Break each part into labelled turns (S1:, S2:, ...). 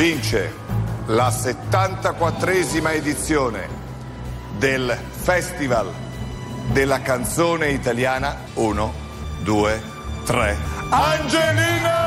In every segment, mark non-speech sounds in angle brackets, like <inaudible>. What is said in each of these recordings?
S1: vince la 74esima edizione del Festival della canzone italiana 1, 2, 3. Angelina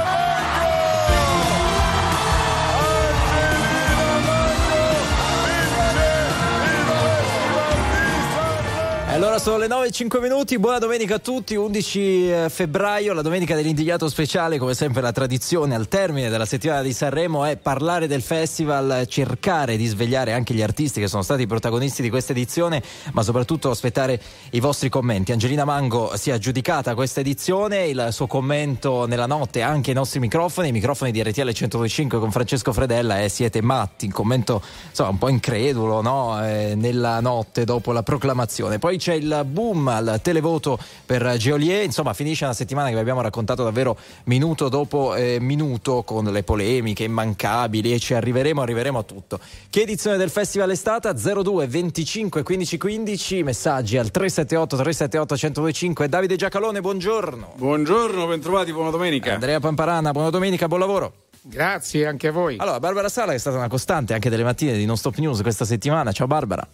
S2: Allora sono le 9 e 5 minuti, buona domenica a tutti, 11 eh, febbraio, la domenica dell'indigliato speciale, come sempre la tradizione al termine della settimana di Sanremo è parlare del festival, cercare di svegliare anche gli artisti che sono stati i protagonisti di questa edizione, ma soprattutto aspettare i vostri commenti. Angelina Mango si è aggiudicata questa edizione, il suo commento nella notte anche ai nostri microfoni, i microfoni di RTL 125 con Francesco Fredella è siete matti, un commento insomma un po' incredulo no? eh, nella notte dopo la proclamazione. Poi c'è il boom al televoto per Geolier, insomma finisce una settimana che vi abbiamo raccontato davvero minuto dopo eh, minuto con le polemiche immancabili e ci arriveremo, arriveremo a tutto. Che edizione del festival è stata? 02 25 15 15, messaggi al 378 378 1025. Davide Giacalone, buongiorno.
S3: Buongiorno, bentrovati, buona domenica.
S2: Andrea Pamparana, buona domenica, buon lavoro.
S3: Grazie anche a voi.
S2: Allora, Barbara Sala è stata una costante anche delle mattine di Non Stop News questa settimana. Ciao Barbara.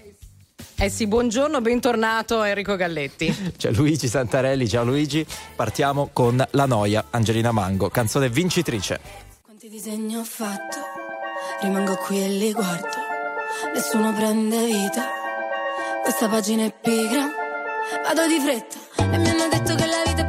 S4: Eh sì, buongiorno, bentornato Enrico Galletti. <laughs>
S2: C'è Luigi Santarelli, ciao Luigi. Partiamo con La Noia, Angelina Mango, canzone vincitrice.
S5: Quanti disegni ho fatto, rimango qui e li guardo, nessuno prende vita, questa pagina è pigra, vado di fretta e mi hanno detto che la vita è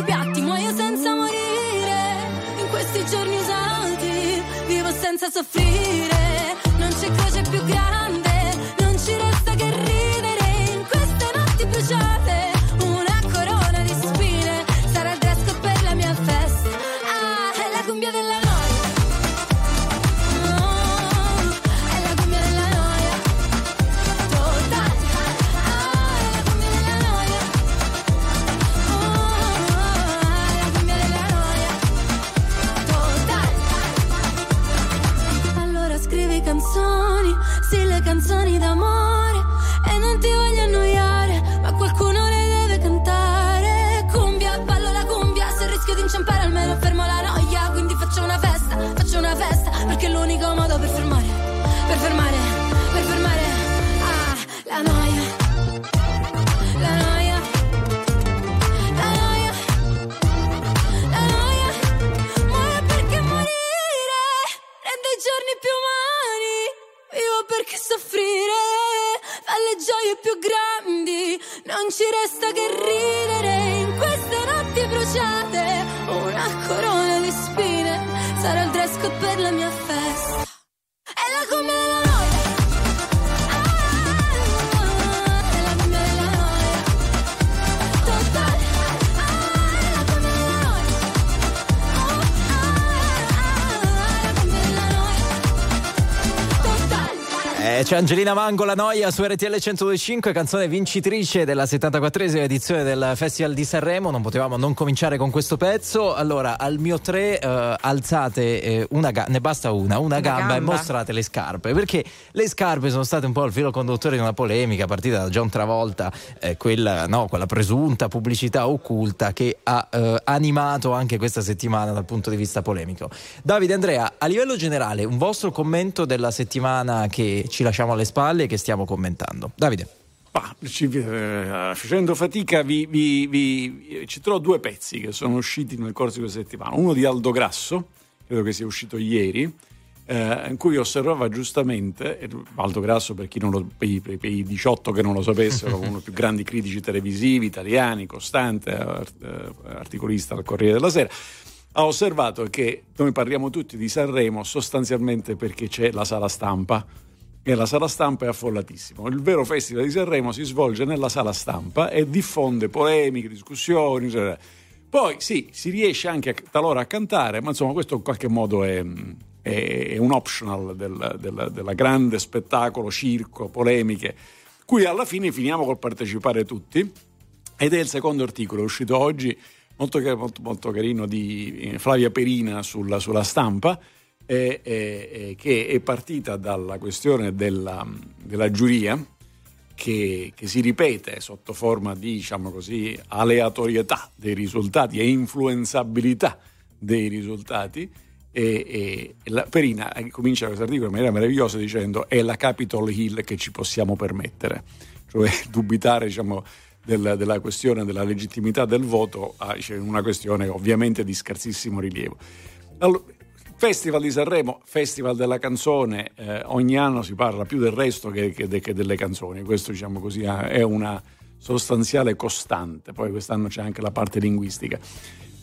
S5: c'è
S2: Angelina Mango, La Noia su RTL 125, canzone vincitrice della 74esima edizione del Festival di Sanremo. Non potevamo non cominciare con questo pezzo. Allora, al mio 3 eh, alzate eh, una gamba, ne basta una, una, una gamba, gamba, e mostrate le scarpe. Perché le scarpe sono state un po' il filo conduttore di una polemica partita da John Travolta, eh, quella, no, quella, presunta pubblicità occulta che ha eh, animato anche questa settimana dal punto di vista polemico. Davide Andrea, a livello generale, un vostro commento della settimana che ci lasciamo alle spalle e che stiamo commentando. Davide.
S3: Ah, ci, eh, facendo fatica vi, vi, vi, ci trovo due pezzi che sono usciti nel corso di questa settimana. Uno di Aldo Grasso, credo che sia uscito ieri, eh, in cui osservava giustamente, Aldo Grasso per chi non lo, per, i, per i 18 che non lo sapessero, <laughs> uno dei più grandi critici televisivi italiani, costante, eh, articolista al Corriere della Sera, ha osservato che noi parliamo tutti di Sanremo sostanzialmente perché c'è la sala stampa e la sala stampa è affollatissima. Il vero festival di Sanremo si svolge nella sala stampa e diffonde polemiche, discussioni, eccetera. Poi sì, si riesce anche a, talora a cantare, ma insomma questo in qualche modo è, è, è un optional del, del, della grande spettacolo, circo, polemiche, cui alla fine finiamo col partecipare tutti. Ed è il secondo articolo, uscito oggi, molto, molto, molto carino, di eh, Flavia Perina sulla, sulla stampa, eh, eh, che è partita dalla questione della, della giuria, che, che, si ripete sotto forma di diciamo così, aleatorietà dei risultati e influenzabilità dei risultati. E, e, la Perina comincia questo articolo in maniera meravigliosa dicendo è la Capitol Hill che ci possiamo permettere, cioè <laughs> dubitare diciamo, del, della questione della legittimità del voto a cioè, una questione ovviamente di scarsissimo rilievo. Allora, Festival di Sanremo, Festival della canzone, eh, ogni anno si parla più del resto che, che, che delle canzoni, questo diciamo così è una sostanziale costante, poi quest'anno c'è anche la parte linguistica.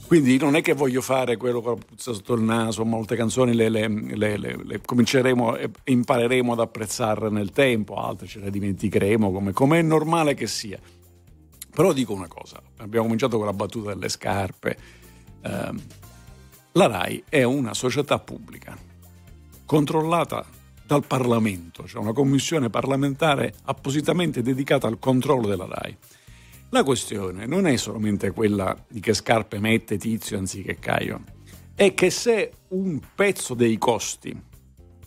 S3: Quindi non è che voglio fare quello con la puzza sotto il naso, molte canzoni le, le, le, le cominceremo e impareremo ad apprezzare nel tempo, altre ce le dimenticheremo come è normale che sia. Però dico una cosa, abbiamo cominciato con la battuta delle scarpe. Eh, la RAI è una società pubblica controllata dal Parlamento, cioè una commissione parlamentare appositamente dedicata al controllo della RAI. La questione non è solamente quella di che scarpe mette Tizio anziché Caio, è che se un pezzo dei costi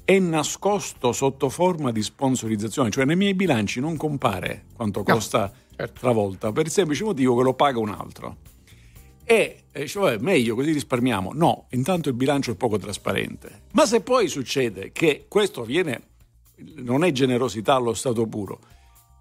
S3: è nascosto sotto forma di sponsorizzazione, cioè nei miei bilanci non compare quanto costa no, certo. Travolta, per il semplice motivo che lo paga un altro. E eh, cioè, meglio così risparmiamo. No, intanto il bilancio è poco trasparente. Ma se poi succede che questo avviene, non è generosità allo stato puro.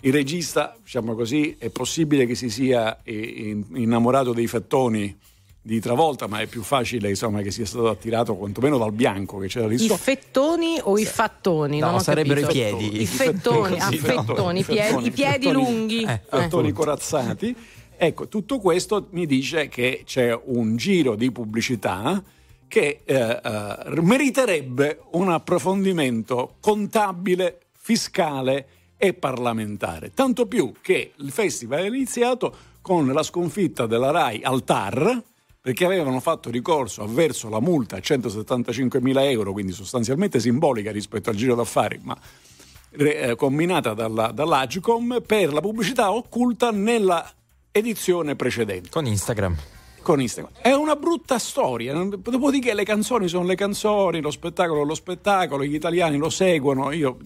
S3: Il regista, diciamo così, è possibile che si sia eh, innamorato dei fettoni di Travolta, ma è più facile insomma, che sia stato attirato quantomeno dal bianco che c'era lì
S4: sotto. I fettoni o i fattoni?
S2: No,
S4: non
S2: sarebbero
S4: capito.
S2: i piedi.
S4: I fettoni, ah, fettoni, i piedi, i piedi lunghi.
S3: Eh, fettoni corazzati. Ecco, tutto questo mi dice che c'è un giro di pubblicità che eh, eh, meriterebbe un approfondimento contabile, fiscale e parlamentare. Tanto più che il festival è iniziato con la sconfitta della RAI al TAR, perché avevano fatto ricorso avverso la multa a 175 mila euro, quindi sostanzialmente simbolica rispetto al giro d'affari, ma eh, combinata dalla, dall'Agcom per la pubblicità occulta nella edizione precedente.
S2: Con Instagram.
S3: Con Instagram. È una brutta storia. Dopodiché le canzoni sono le canzoni, lo spettacolo è lo spettacolo, gli italiani lo seguono. Io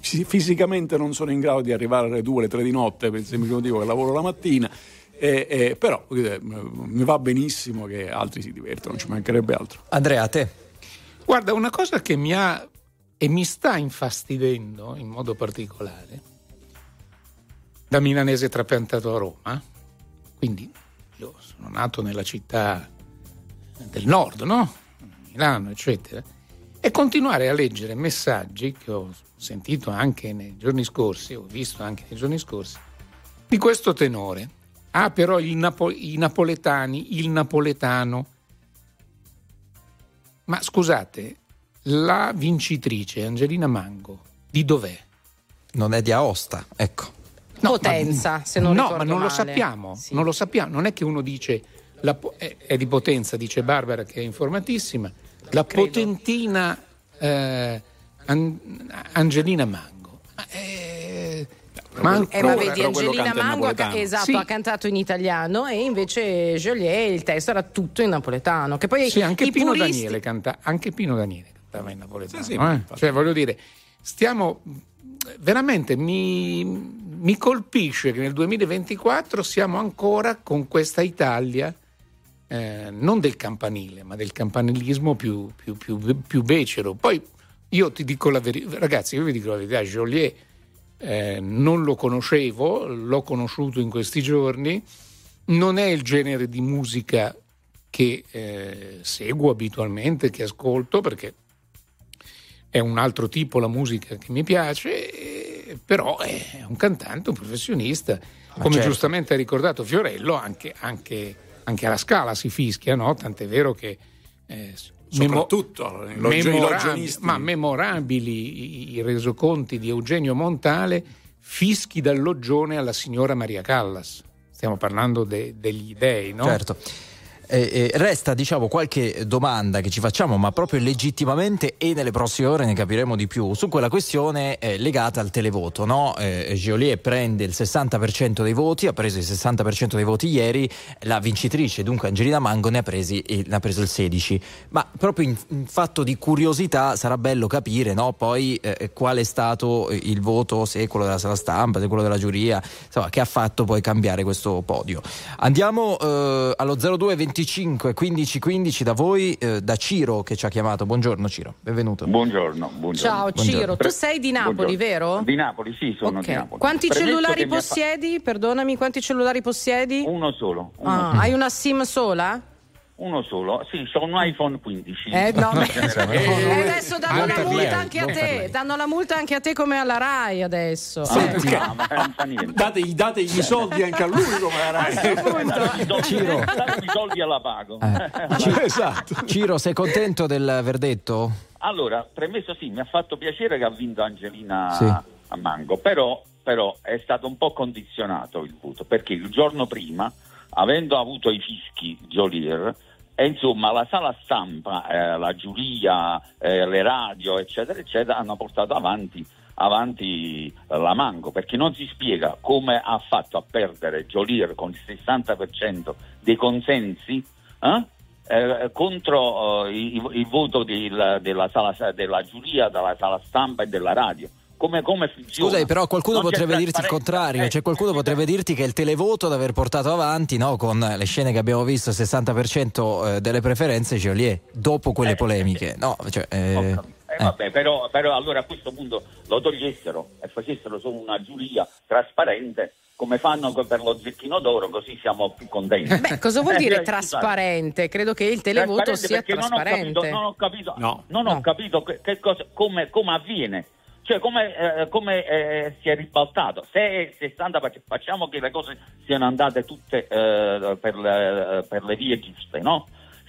S3: fisicamente non sono in grado di arrivare alle 2, alle 3 di notte per il semplice motivo che lavoro la mattina. Eh, eh, però mi va benissimo che altri si divertono, ci mancherebbe altro.
S2: Andrea, a te.
S6: Guarda, una cosa che mi ha e mi sta infastidendo in modo particolare da milanese trapiantato a Roma, quindi io sono nato nella città del nord, no? Milano, eccetera, e continuare a leggere messaggi che ho sentito anche nei giorni scorsi, ho visto anche nei giorni scorsi, di questo tenore. Ah, però Napo- i napoletani, il napoletano. Ma scusate, la vincitrice Angelina Mango, di dov'è?
S2: Non è di Aosta, ecco.
S4: No, Potenza, ma, se non
S6: No, ma non male. lo sappiamo, sì. non lo sappiamo. Non è che uno dice la, è, è, di Potenza, dice Barbara che è informatissima, la Credo. potentina eh, An, Angelina Mango. Ma
S4: Eh, ma
S6: ancora,
S4: vedi,
S3: però quello
S4: Angelina Mango ha, esatto,
S6: Sì.
S4: ha cantato in italiano e invece Joliet il testo era tutto in napoletano. Che poi
S6: Sì, anche Pino
S4: puristi-
S6: Daniele canta, anche Pino Daniele cantava in napoletano.
S3: Sì, sì,
S6: eh? Cioè, voglio dire, stiamo veramente mi, mi colpisce che nel 2024 siamo ancora con questa Italia. eh, non del campanile, ma del campanilismo più, più, più, più becero. Poi io ti dico la verità, ragazzi, io vi dico la verità, Joliet eh, non lo conoscevo, l'ho conosciuto in questi giorni, non è il genere di musica che eh, seguo abitualmente, che ascolto, perché è un altro tipo la musica che mi piace, però è un cantante, un professionista. Come
S2: certo.
S6: giustamente ha ricordato Fiorello, anche, anche- anche alla scala si fischia, no? Tant'è vero che... eh, memo-
S3: Soprattutto i
S6: memorabili, ma memorabili i, i resoconti di Eugenio Montale, fischi dal loggione alla signora Maria Callas. Stiamo parlando de- degli dei, no?
S2: Certo. Eh, eh, resta diciamo qualche domanda che ci facciamo ma proprio legittimamente e nelle prossime ore ne capiremo di più su quella questione eh, legata al televoto no? eh, Geolier prende il 60% dei voti ha preso il 60% dei voti ieri la vincitrice dunque Angelina Mango ne ha, presi, eh, ne ha preso il 16 ma proprio in, in fatto di curiosità sarà bello capire no? poi eh, qual è stato il voto se quello della sala stampa se quello della giuria insomma che ha fatto poi cambiare questo podio andiamo eh, allo 02 25 15 15 da voi, eh, da Ciro che ci ha chiamato. Buongiorno Ciro, benvenuto.
S7: Buongiorno, buongiorno.
S4: Ciao Ciro, tu sei di Napoli,
S7: Buongiorno.
S4: vero?
S7: Di Napoli, sì, sono
S4: Ok.
S7: di Napoli.
S4: Quanti
S7: Premesso
S4: cellulari
S7: ha fa-
S4: possiedi? Perdonami, quanti cellulari possiedi?
S7: Uno solo, uno,
S4: Ah, hai una SIM sola?
S7: Uno solo. Sì, ho un iPhone 15.
S4: Eh, no, <laughs> beh.
S7: Generale.
S4: Eh, adesso danno la multa
S6: lei,
S4: anche a te, danno la multa anche a te come alla RAI adesso.
S7: Ah, no, ma non fa niente.
S3: Date, dategli i soldi anche a lui come la Rai.
S7: Soldi-
S2: Ciro.
S7: i soldi alla pago.
S3: esatto.
S2: Ciro, sei contento del verdetto?
S7: Allora, premesso sì, mi ha fatto piacere che ha vinto Angelina
S2: Sì.
S7: a Mango, però, però è stato un po' condizionato il voto, perché il giorno prima, avendo avuto i fischi Jolier, e insomma la sala stampa, eh, la giuria, eh, le radio, eccetera, eccetera, hanno portato avanti, avanti la Mango, perché non si spiega come ha fatto a perdere Jolier con il 60% dei consensi, eh? eh, contro eh, il, il voto del- della, sala, della giuria, della sala stampa e della radio. Come, come funziona?
S2: Scusa, però qualcuno
S7: Non
S2: potrebbe dirti il contrario,
S7: Eh,
S2: cioè qualcuno potrebbe dirti che il televoto ad aver portato avanti, no, con le scene che abbiamo visto, il 60% eh, delle preferenze Joliet, dopo quelle
S7: Eh,
S2: polemiche. No, cioè, eh.
S7: Eh,
S2: eh.
S7: vabbè, però, però allora a questo punto lo togliessero e facessero solo una giuria trasparente come fanno per lo zecchino d'oro, così siamo più contenti.
S4: Beh, cosa vuol
S7: Eh,
S4: dire trasparente? Credo che il televoto
S7: Trasparente
S4: sia
S7: perché non ho
S4: trasparente.
S7: capito, non ho capito,
S3: No.
S7: non
S4: No.
S7: ho capito che, che cosa, come, come avviene. Cioè, come, eh, come, eh, si è ribaltato? Se è 60, perché facciamo che le cose siano andate tutte eh, per, le, per le vie giuste, no?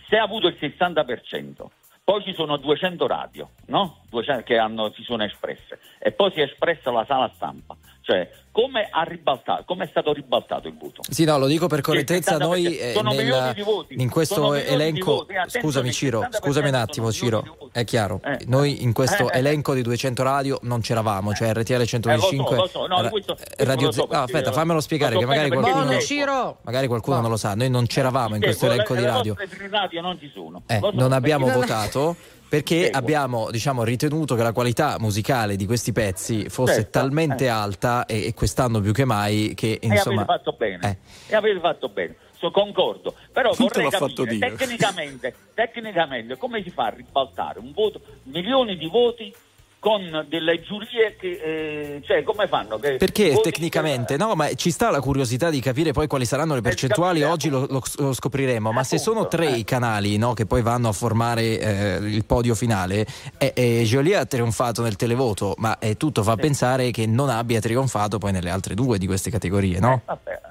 S7: Se ha avuto il 60%, poi ci sono 200 radio, no? 200 che hanno- si sono espresse, e poi si è espressa la sala stampa. Cioè, come, ha ribaltato, come è stato ribaltato il voto?
S2: Sì, no, lo dico per correttezza,
S7: il 60%
S2: noi eh,
S7: sono
S2: nel-
S7: milioni di voti,
S2: in questo elenco,
S7: attenzione,
S2: scusami Ciro,
S7: 60%
S2: scusami un attimo Ciro, è chiaro,
S7: Eh.
S2: noi in questo
S7: Eh, eh,
S2: elenco di 200 radio non c'eravamo, cioè RTL
S7: Eh, lo
S2: 125,
S7: so, lo so, no,
S2: Ra-
S7: questo- questo
S2: Radio
S7: lo so
S2: Z- no,
S7: perché-
S2: aspetta, fammelo spiegare
S7: lo
S2: che magari qualcuno,
S4: Ciro.
S2: magari qualcuno
S4: No.
S2: non lo sa, noi non c'eravamo in questo
S7: le-
S2: elenco di radio.
S7: radio non ci sono.
S2: Eh,
S7: Lo so,
S2: non abbiamo votato <laughs> perché
S7: Seguo.
S2: abbiamo diciamo, ritenuto che la qualità musicale di questi pezzi fosse
S7: Certo,
S2: talmente
S7: eh.
S2: alta e, e quest'anno più che mai che
S7: E
S2: insomma
S7: avete fatto bene,
S2: eh.
S7: e avete fatto bene, so, concordo, però
S3: te
S7: vorrei capire tecnicamente, tecnicamente come si fa a ribaltare un voto, milioni di voti con delle giurie che, eh, cioè come fanno? Che
S2: Perché tecnicamente no, ma ci sta la curiosità di capire poi quali saranno le percentuali,
S7: capire,
S2: oggi lo, lo- scopriremo, ma se
S7: Appunto,
S2: sono tre
S7: eh.
S2: i canali no, che poi vanno a formare eh, il podio finale, e, e Joliet ha trionfato nel televoto, ma eh, tutto fa pensare che non abbia trionfato poi nelle altre due di queste categorie, no?
S7: Vabbè,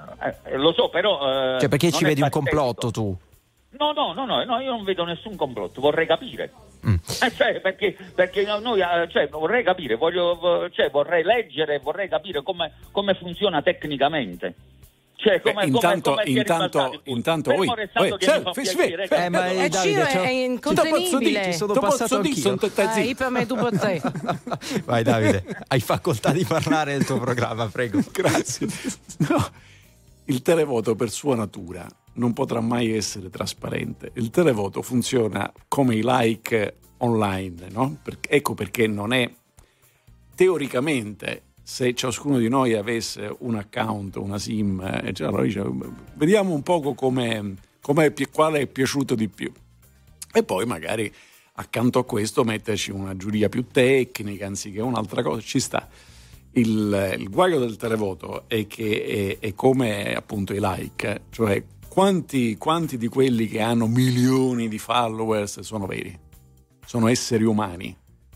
S7: eh, lo so, però... eh,
S2: Cioè perché ci vedi un complotto tu?
S7: No, no, no, no, no, io non vedo nessun complotto, vorrei capire.
S2: Mm.
S7: Eh, cioè, perché, perché no- noi, eh, cioè, vorrei capire, voglio, vo- cioè, vorrei leggere, vorrei capire come, come funziona tecnicamente. Cioè, come,
S3: Beh,
S7: come-
S3: intanto-
S7: come è
S3: intanto- intanto
S7: Fermo
S3: voi-
S7: restando
S3: voi-
S7: che
S3: sì,
S7: mi fa
S3: sì,
S7: piacere,
S3: sì,
S2: Eh, ma
S4: Eh,
S2: Davide, c'ho-
S4: è
S2: Ci
S4: incontenibile.
S2: sono
S3: Ti posso
S2: passato
S3: dire,
S2: anch'io.
S3: sono tutte
S4: Eh,
S3: zitte.
S4: io per me tu per te. <laughs>
S2: Vai Davide, hai facoltà di parlare del tuo programma, prego.
S3: Grazie. <laughs> No, il televoto per sua natura non potrà mai essere trasparente. Il televoto funziona come i like online, no? Ecco perché non è teoricamente se ciascuno di noi avesse un account, una SIM, allora dice, vediamo un poco come- quale è piaciuto di più. E poi magari accanto a questo metterci una giuria più tecnica anziché un'altra cosa, ci sta. Il, il guaio del televoto è che è, è come appunto i like, cioè quanti, quanti di quelli che hanno milioni di followers sono veri, sono esseri umani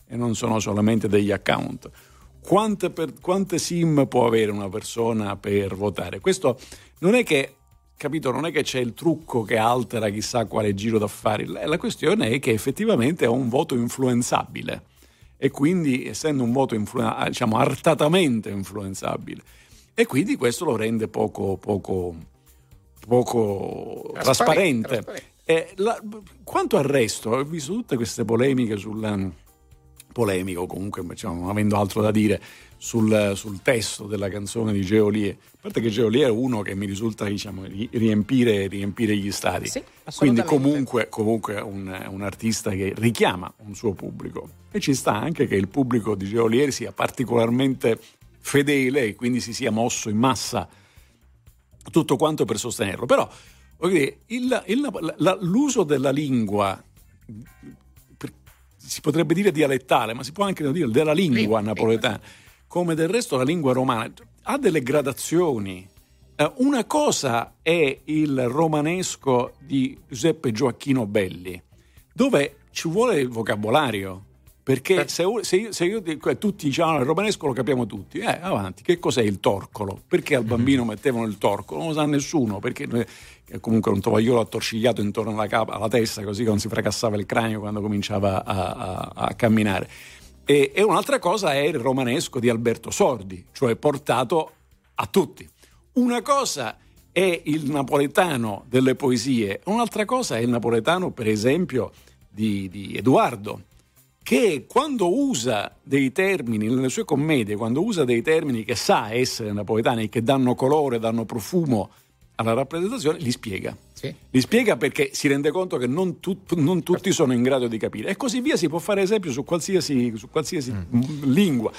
S3: e non sono solamente degli account. Quante, per- quante sim può avere una persona per votare? Questo non è che, capito, non è che c'è il trucco che altera chissà quale giro d'affari, la questione è che effettivamente è un voto influenzabile e quindi essendo un voto influ- diciamo artatamente influenzabile e quindi questo lo rende poco, poco, poco
S6: Trasparente,
S3: trasparente.
S6: trasparente.
S3: E la- quanto al resto, ho visto tutte queste polemiche sul polemico comunque diciamo, non avendo altro da dire sul, sul testo della canzone di Geolier a parte che Geolier è uno che mi risulta diciamo, ri- riempire, riempire gli stadi
S4: Sì,
S3: quindi comunque, comunque un, un artista che richiama un suo pubblico e ci sta anche che il pubblico di Geolier sia particolarmente fedele e quindi si sia mosso in massa tutto quanto per sostenerlo. Però dire, il- il- la- l'uso della lingua, per- si potrebbe dire dialettale, ma si può anche dire della lingua
S6: Lingua,
S3: napoletana, come del resto la lingua romana, ha delle gradazioni. Eh, una cosa è il romanesco di Giuseppe Gioacchino Belli, dove ci vuole il vocabolario. Perché se, se io, se io dico, eh, tutti diciamo il romanesco lo capiamo tutti, eh, avanti, che cos'è il torcolo? Perché al bambino <laughs> mettevano il torcolo? Non lo sa nessuno, perché che comunque un tovagliolo attorcigliato intorno alla, capa- alla testa, così che non si fracassava il cranio quando cominciava a, a- a camminare. E, e un'altra cosa è il romanesco di Alberto Sordi, cioè portato a tutti. Una cosa è il napoletano delle poesie, un'altra cosa è il napoletano, per esempio, di, di Edoardo, che quando usa dei termini nelle sue commedie, quando usa dei termini che sa essere napoletani, che danno colore, danno profumo alla rappresentazione, li spiega.
S6: Sì.
S3: Li spiega perché si rende conto che non, tut- non tutti sono in grado di capire. E così via si può fare esempio su qualsiasi, su qualsiasi m- lingua.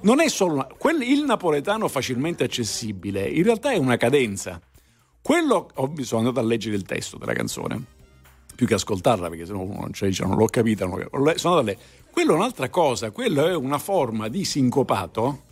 S3: Non è solo una- quel- il napoletano facilmente accessibile, in realtà è una cadenza. Quello, ho, sono andato a leggere il testo della canzone, più che ascoltarla, perché se no uno cioè, dice, non l'ho capita. non l'ho capita. Sono andato a leggere. Quello è un'altra cosa, quello è una forma di sincopato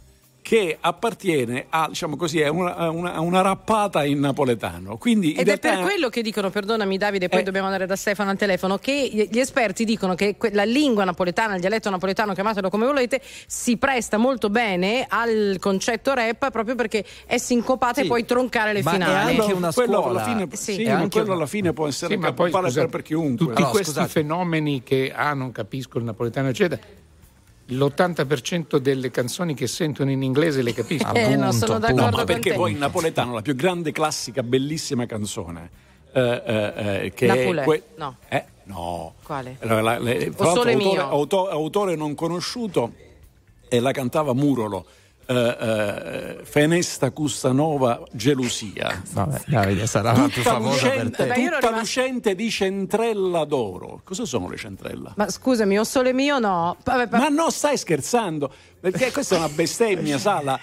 S3: che appartiene a, diciamo così, a una, a una- a una rappata in napoletano. Quindi, in
S4: Ed è
S3: realtà
S4: per quello che dicono, perdonami Davide, poi
S3: Eh.
S4: dobbiamo andare da Stefano al telefono, che gli esperti dicono che que- la lingua napoletana, il dialetto napoletano, chiamatelo come volete, si presta molto bene al concetto rap proprio perché è sincopata
S2: Sì,
S4: e puoi troncare le
S2: ma è
S4: finali.
S2: anche una
S3: quello
S2: scuola.
S3: alla fine,
S4: Sì.
S3: sì,
S2: È
S3: ma
S2: anche
S3: quello
S2: una-
S3: alla fine può essere
S6: Sì, ma poi scusate,
S3: per chiunque.
S6: tutti
S2: Allora,
S6: questi
S2: scusate.
S6: fenomeni che ah, non capisco il napoletano, eccetera. L'80% delle canzoni che sentono in inglese le capiscono.
S4: Eh, no,
S2: Appunto,
S4: sono
S2: appunto.
S4: d'accordo
S3: No, ma perché poi in napoletano la più grande, classica, bellissima canzone eh, eh, eh, che que-
S4: no.
S3: Eh, no.
S4: Quale?
S3: Allora, la- l'altro,
S4: Sole
S3: autore,
S4: mio?
S3: auto- autore non conosciuto e la cantava Murolo. Eh, eh, Fenesta Custanova Gelosia
S2: Vabbè, Davide sarà la più
S3: tutta,
S2: famosa per
S3: lucente,
S2: te.
S3: Tutta lucente di centrella d'oro cosa sono le centrella?
S4: Ma scusami, o sole mio no. Vabbè, pa-
S3: Ma no, stai scherzando, perché questa è una bestemmia, Sala.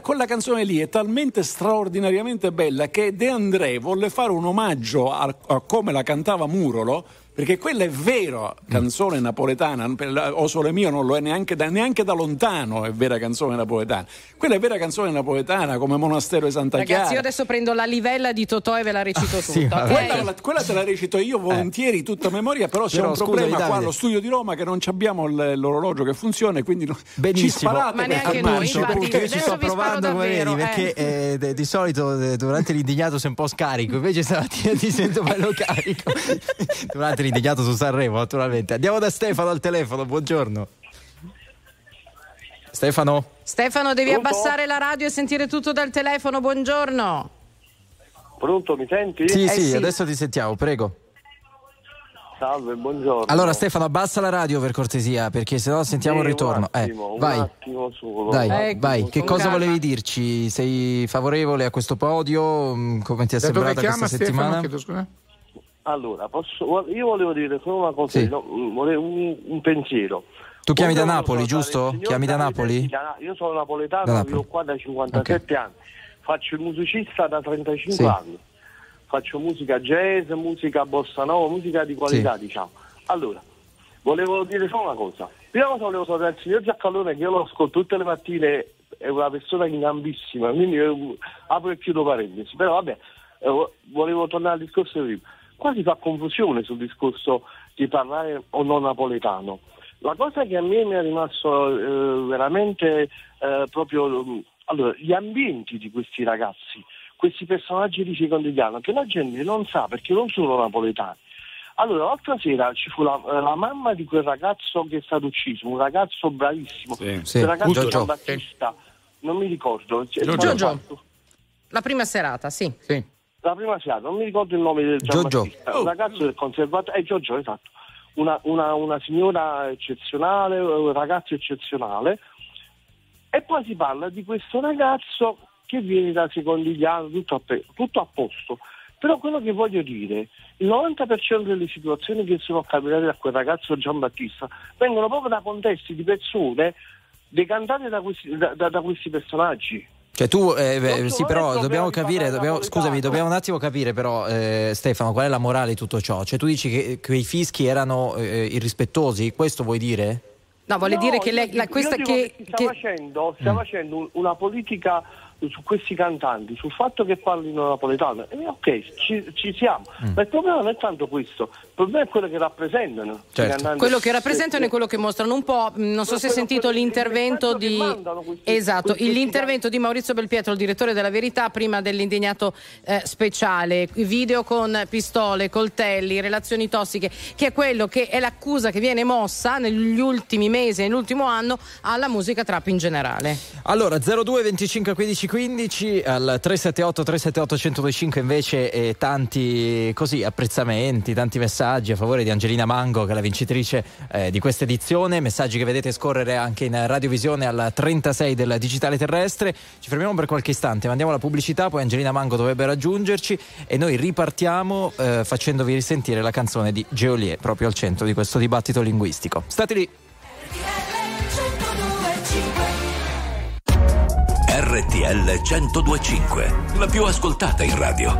S3: Quella canzone lì è talmente straordinariamente bella che De André volle fare un omaggio a, a come la cantava Murolo. Perché quella è vera canzone napoletana, O Sole Mio non lo è neanche da, neanche da lontano, è vera canzone napoletana. Quella è vera canzone napoletana come Monastero di Santa
S4: ragazzi,
S3: Chiara.
S4: io adesso prendo la livella di Totò e ve la recito
S2: sì,
S4: tutta.
S2: vabbè.
S4: ok?
S3: Quella, la- quella te la recito io volentieri, tutta a memoria, però c'è
S2: Però,
S3: un
S2: scusami,
S3: problema qua
S2: Davide.
S3: allo studio di Roma che non ci abbiamo l'orologio che funziona e quindi no- ci
S2: Benissimo.
S3: sparate
S4: Ma neanche noi, infatti.
S2: Io ci
S4: adesso
S2: sto provando come vedi
S4: davvero,
S2: perché
S4: eh.
S2: eh, di solito eh, durante l'indignato sei un po' scarico invece stamattina ti sento bello carico <laughs> durante l'indignato su Sanremo naturalmente andiamo da Stefano al telefono buongiorno Stefano?
S4: Stefano, devi
S8: Pronto?
S4: abbassare la radio e sentire tutto dal telefono. Buongiorno.
S8: Pronto, mi senti?
S2: Sì,
S4: Eh,
S2: sì,
S4: sì.
S2: adesso ti sentiamo, prego.
S8: Salve, buongiorno.
S2: Allora Stefano, abbassa la radio per cortesia, perché sennò sentiamo il
S8: Sì,
S2: ritorno.
S8: Un attimo,
S2: eh, vai.
S8: un attimo solo.
S2: Dai,
S4: Ecco,
S2: vai, che cosa
S4: calma.
S2: volevi dirci? Sei favorevole a questo podio? Mm, Come ti è
S6: Da
S2: sembrata
S6: chiama
S2: questa
S6: Stefano?
S2: settimana?
S6: Chiedo scusa.
S8: Allora, posso- io volevo dire solo una cosa,
S2: Sì.
S8: no, volevo un, un pensiero.
S2: Tu chiami da Napoli, giusto? Chiami da Napoli?
S8: Sì, da- Io sono napoletano,
S2: Da Napoli.
S8: vivo qua da 57 anni. Faccio il musicista da 35
S2: Sì.
S8: anni. Faccio musica jazz, musica bossa nova, musica di qualità, diciamo. Allora, volevo dire solo una cosa. Prima cosa volevo salutare il signor Giacalone che io lo ascolto tutte le mattine, è una persona in gambissima, quindi eh, apro e chiudo parentesi. Però vabbè, eh, vo- volevo tornare al discorso di prima. Qua si fa confusione sul discorso di parlare o non napoletano. La cosa che a me mi è rimasto eh, veramente eh, proprio mm, allora, gli ambienti di questi ragazzi, questi personaggi di secondigliano, che la gente non sa perché non sono napoletani. Allora, l'altra sera ci fu la, eh, la mamma di quel ragazzo che è stato ucciso, un ragazzo bravissimo,
S3: Sì.
S2: Sì,
S8: quel ragazzo
S2: Giorgio.
S8: Gian Battista, non mi ricordo.
S3: Giorgio.
S4: La prima serata, sì.
S6: Sì.
S8: La prima serata, non mi ricordo il nome del
S2: Giorgio.
S8: Un ragazzo del conservatorio, eh, Giorgio, esatto, una, una- una signora eccezionale, un ragazzo eccezionale, e poi si parla di questo ragazzo che viene da Secondigliano, tutto a, pe- tutto a posto. Però quello che voglio dire, il 90% delle situazioni che sono capitate a quel ragazzo Gian Battista vengono proprio da contesti di persone decantate da questi, da- da- da questi personaggi.
S2: Cioè tu, eh, beh,
S8: Non
S2: sì, però dobbiamo capire, dobbiamo- scusami, dobbiamo un attimo capire però eh, Stefano, qual è la morale di tutto ciò? Cioè tu dici che quei fischi erano eh, irrispettosi, questo vuoi dire?
S4: No, vuole
S8: No,
S4: dire che lei- la- questa che,
S8: sta
S4: che-
S8: facendo, sta facendo un- una politica su questi cantanti, sul fatto che parlino napoletano. E ok, ci, ci siamo. Ma il problema non è tanto questo, il problema è quello che rappresentano.
S2: Certo.
S4: quello che rappresentano
S8: Eh,
S4: e quello che mostrano un po'. mh, Non so se hai sentito l'intervento di.
S8: questi-
S4: Esatto,
S8: questi-
S4: l'intervento di Maurizio Belpietro, il direttore della Verità, prima dell'indignato eh, speciale. Video con pistole, coltelli, relazioni tossiche, che è quello che è l'accusa che viene mossa negli ultimi mesi, nell'ultimo anno, alla musica trap in generale.
S2: Allora 02 25 15 15 al 378 378 1025 invece eh, tanti così apprezzamenti, tanti messaggi a favore di Angelina Mango che è la vincitrice eh, di questa edizione, messaggi che vedete scorrere anche in radiovisione al 36 del digitale terrestre. Ci fermiamo per qualche istante, mandiamo la pubblicità, poi Angelina Mango dovrebbe raggiungerci e noi ripartiamo eh, facendovi risentire la canzone di Geolier proprio al centro di questo dibattito linguistico. State lì.
S9: RTL 1025, la più ascoltata in radio.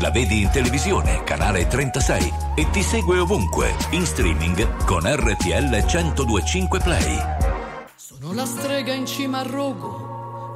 S9: La vedi in televisione, canale 36 e ti segue ovunque, in streaming con RTL 1025 Play.
S10: Sono la strega in cima al rogo,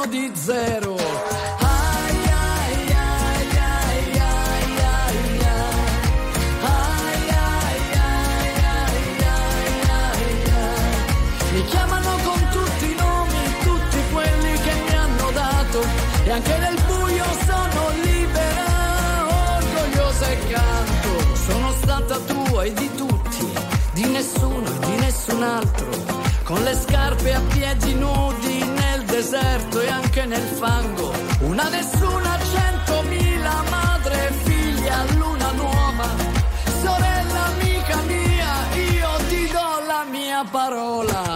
S10: meno di zero. Ai Mi chiamano con tutti i nomi, tutti quelli che mi hanno dato e anche nel buio sono libera, orgogliosa e canto. Sono stata tua e di tutti, di nessuno e di nessun altro, con le scarpe a piedi nudi deserto e anche nel fango. Una nessuna, centomila, madre, figlia, luna nuova. Sorella, amica mia, io ti do la mia parola.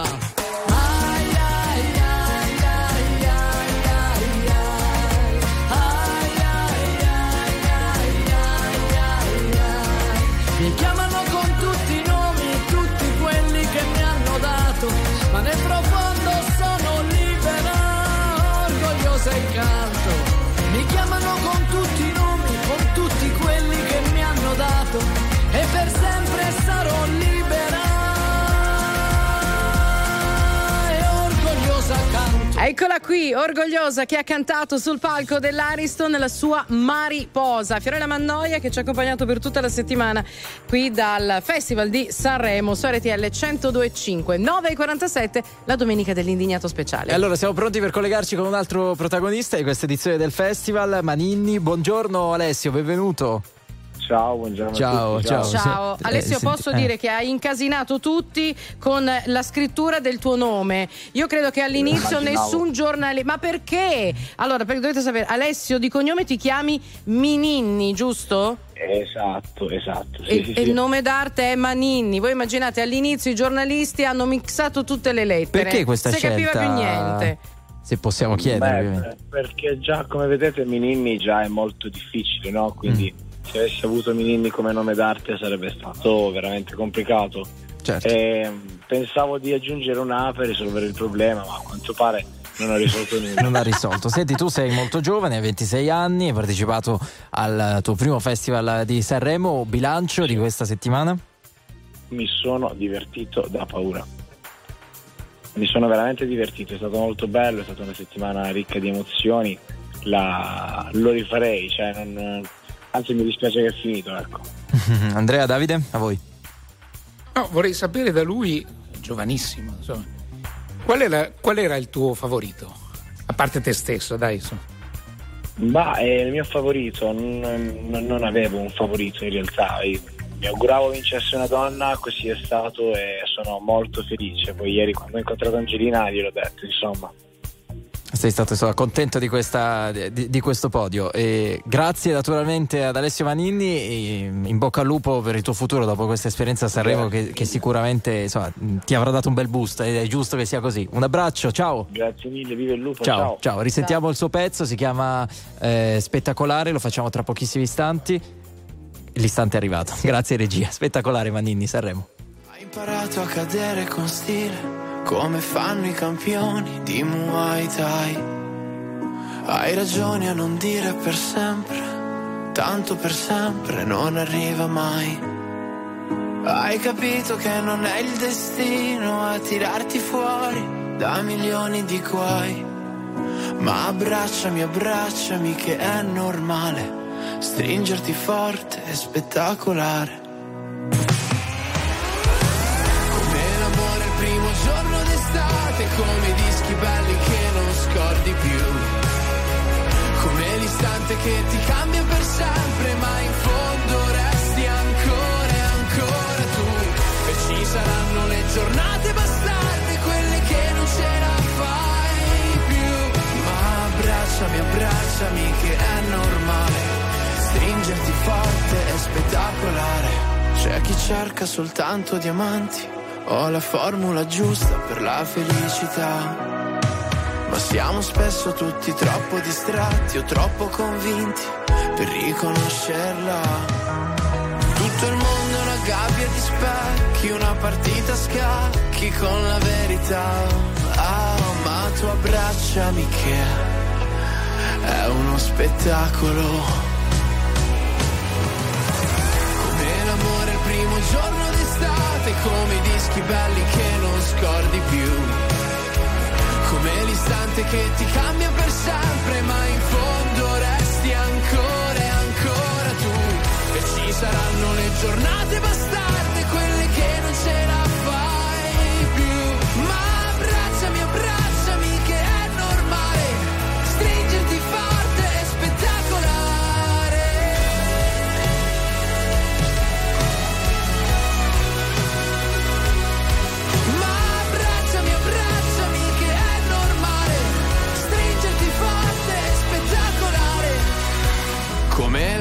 S4: Eccola qui, orgogliosa, che ha cantato sul palco dell'Ariston la sua Mariposa. Fiorella Mannoia che ci ha accompagnato per tutta la settimana qui dal Festival di Sanremo su RTL 1025, 9.47, la domenica dell'indignato speciale.
S2: E allora siamo pronti per collegarci con un altro protagonista di questa edizione del festival, Maninni. Buongiorno Alessio, benvenuto.
S11: Ciao, buongiorno.
S2: Ciao,
S11: a tutti,
S2: ciao.
S4: Ciao,
S2: Se-
S4: Alessio,
S2: eh,
S4: posso
S2: eh.
S4: dire che hai incasinato tutti con la scrittura del tuo nome. Io credo che all'inizio nessun giornale. Ma perché? Allora, perché dovete sapere, Alessio di cognome ti chiami Mininni, giusto?
S11: Esatto, esatto. Sì,
S4: e,
S11: sì,
S4: e
S11: sì.
S4: il nome d'arte è Maninni. Voi immaginate all'inizio i giornalisti hanno mixato tutte le lettere.
S2: Perché questa
S4: Non si
S2: scelta?
S4: capiva più niente.
S2: Se possiamo chiedere.
S11: Beh, perché già come vedete Mininni già è molto difficile, no? Quindi
S2: Mm.
S11: Se avessi avuto Mininni come nome d'arte sarebbe stato veramente complicato.
S2: Certo.
S11: E, pensavo di aggiungere una per risolvere il problema, ma a quanto pare non ho risolto <laughs> nulla.
S2: Non ha risolto. Senti, tu sei molto giovane, hai 26 anni, hai partecipato al tuo primo festival di Sanremo. Bilancio di questa settimana?
S11: Mi sono divertito da paura. Mi sono veramente divertito, è stato molto bello, è stata una settimana ricca di emozioni. La- Lo rifarei, cioè non- anzi mi dispiace che è finito, ecco. <laughs>
S2: Andrea, Davide, a voi.
S6: No, vorrei sapere da lui, giovanissimo, insomma, qual era, qual era il tuo favorito? A parte te stesso, dai, insomma.
S11: Ma è il mio favorito, non, non- non avevo un favorito in realtà. Io mi auguravo vincesse una donna, così è stato e sono molto felice. Poi ieri quando ho incontrato Angelina gliel'ho detto, insomma.
S2: Sei stato insomma, contento di, questa- di- di questo podio. E grazie naturalmente ad Alessio Maninni. e in bocca al lupo per il tuo futuro dopo questa esperienza a Sanremo che, che sicuramente insomma, ti avrà dato un bel boost ed è giusto che sia così. Un abbraccio, ciao.
S11: Grazie mille, vive il lupo,
S2: Ciao,
S11: ciao.
S2: ciao. risentiamo il suo pezzo, si chiama eh, Spettacolare, lo facciamo tra pochissimi istanti. L'istante è arrivato. Grazie regia. Spettacolare Maninni, Sanremo.
S12: Hai imparato a cadere con stile, come fanno i campioni di Muay Thai. Hai ragione a non dire per sempre, tanto per sempre non arriva mai. Hai capito che non è il destino a tirarti fuori da milioni di guai. Ma abbracciami, abbracciami che è normale, stringerti forte è spettacolare. D'estate, come i dischi belli che non scordi più. Come l'istante che ti cambia per sempre, ma in fondo resti ancora e ancora tu. E ci saranno le giornate bastarde, quelle che non ce la fai più. Ma abbracciami, abbracciami che è normale. Stringerti forte è spettacolare. C'è chi cerca soltanto diamanti. Ho la formula giusta per la felicità. Ma siamo spesso tutti troppo distratti o troppo convinti per riconoscerla. Tutto il mondo è una gabbia di specchi, una partita a scacchi con la verità. Ah, ma tu abbracciami che è uno spettacolo. Come l'amore il primo giorno d'estate, come i dischi belli che non scordi più. Come l'istante che ti cambia per sempre, ma in fondo resti ancora e ancora tu. E ci saranno le giornate bastarde, quelle che non ce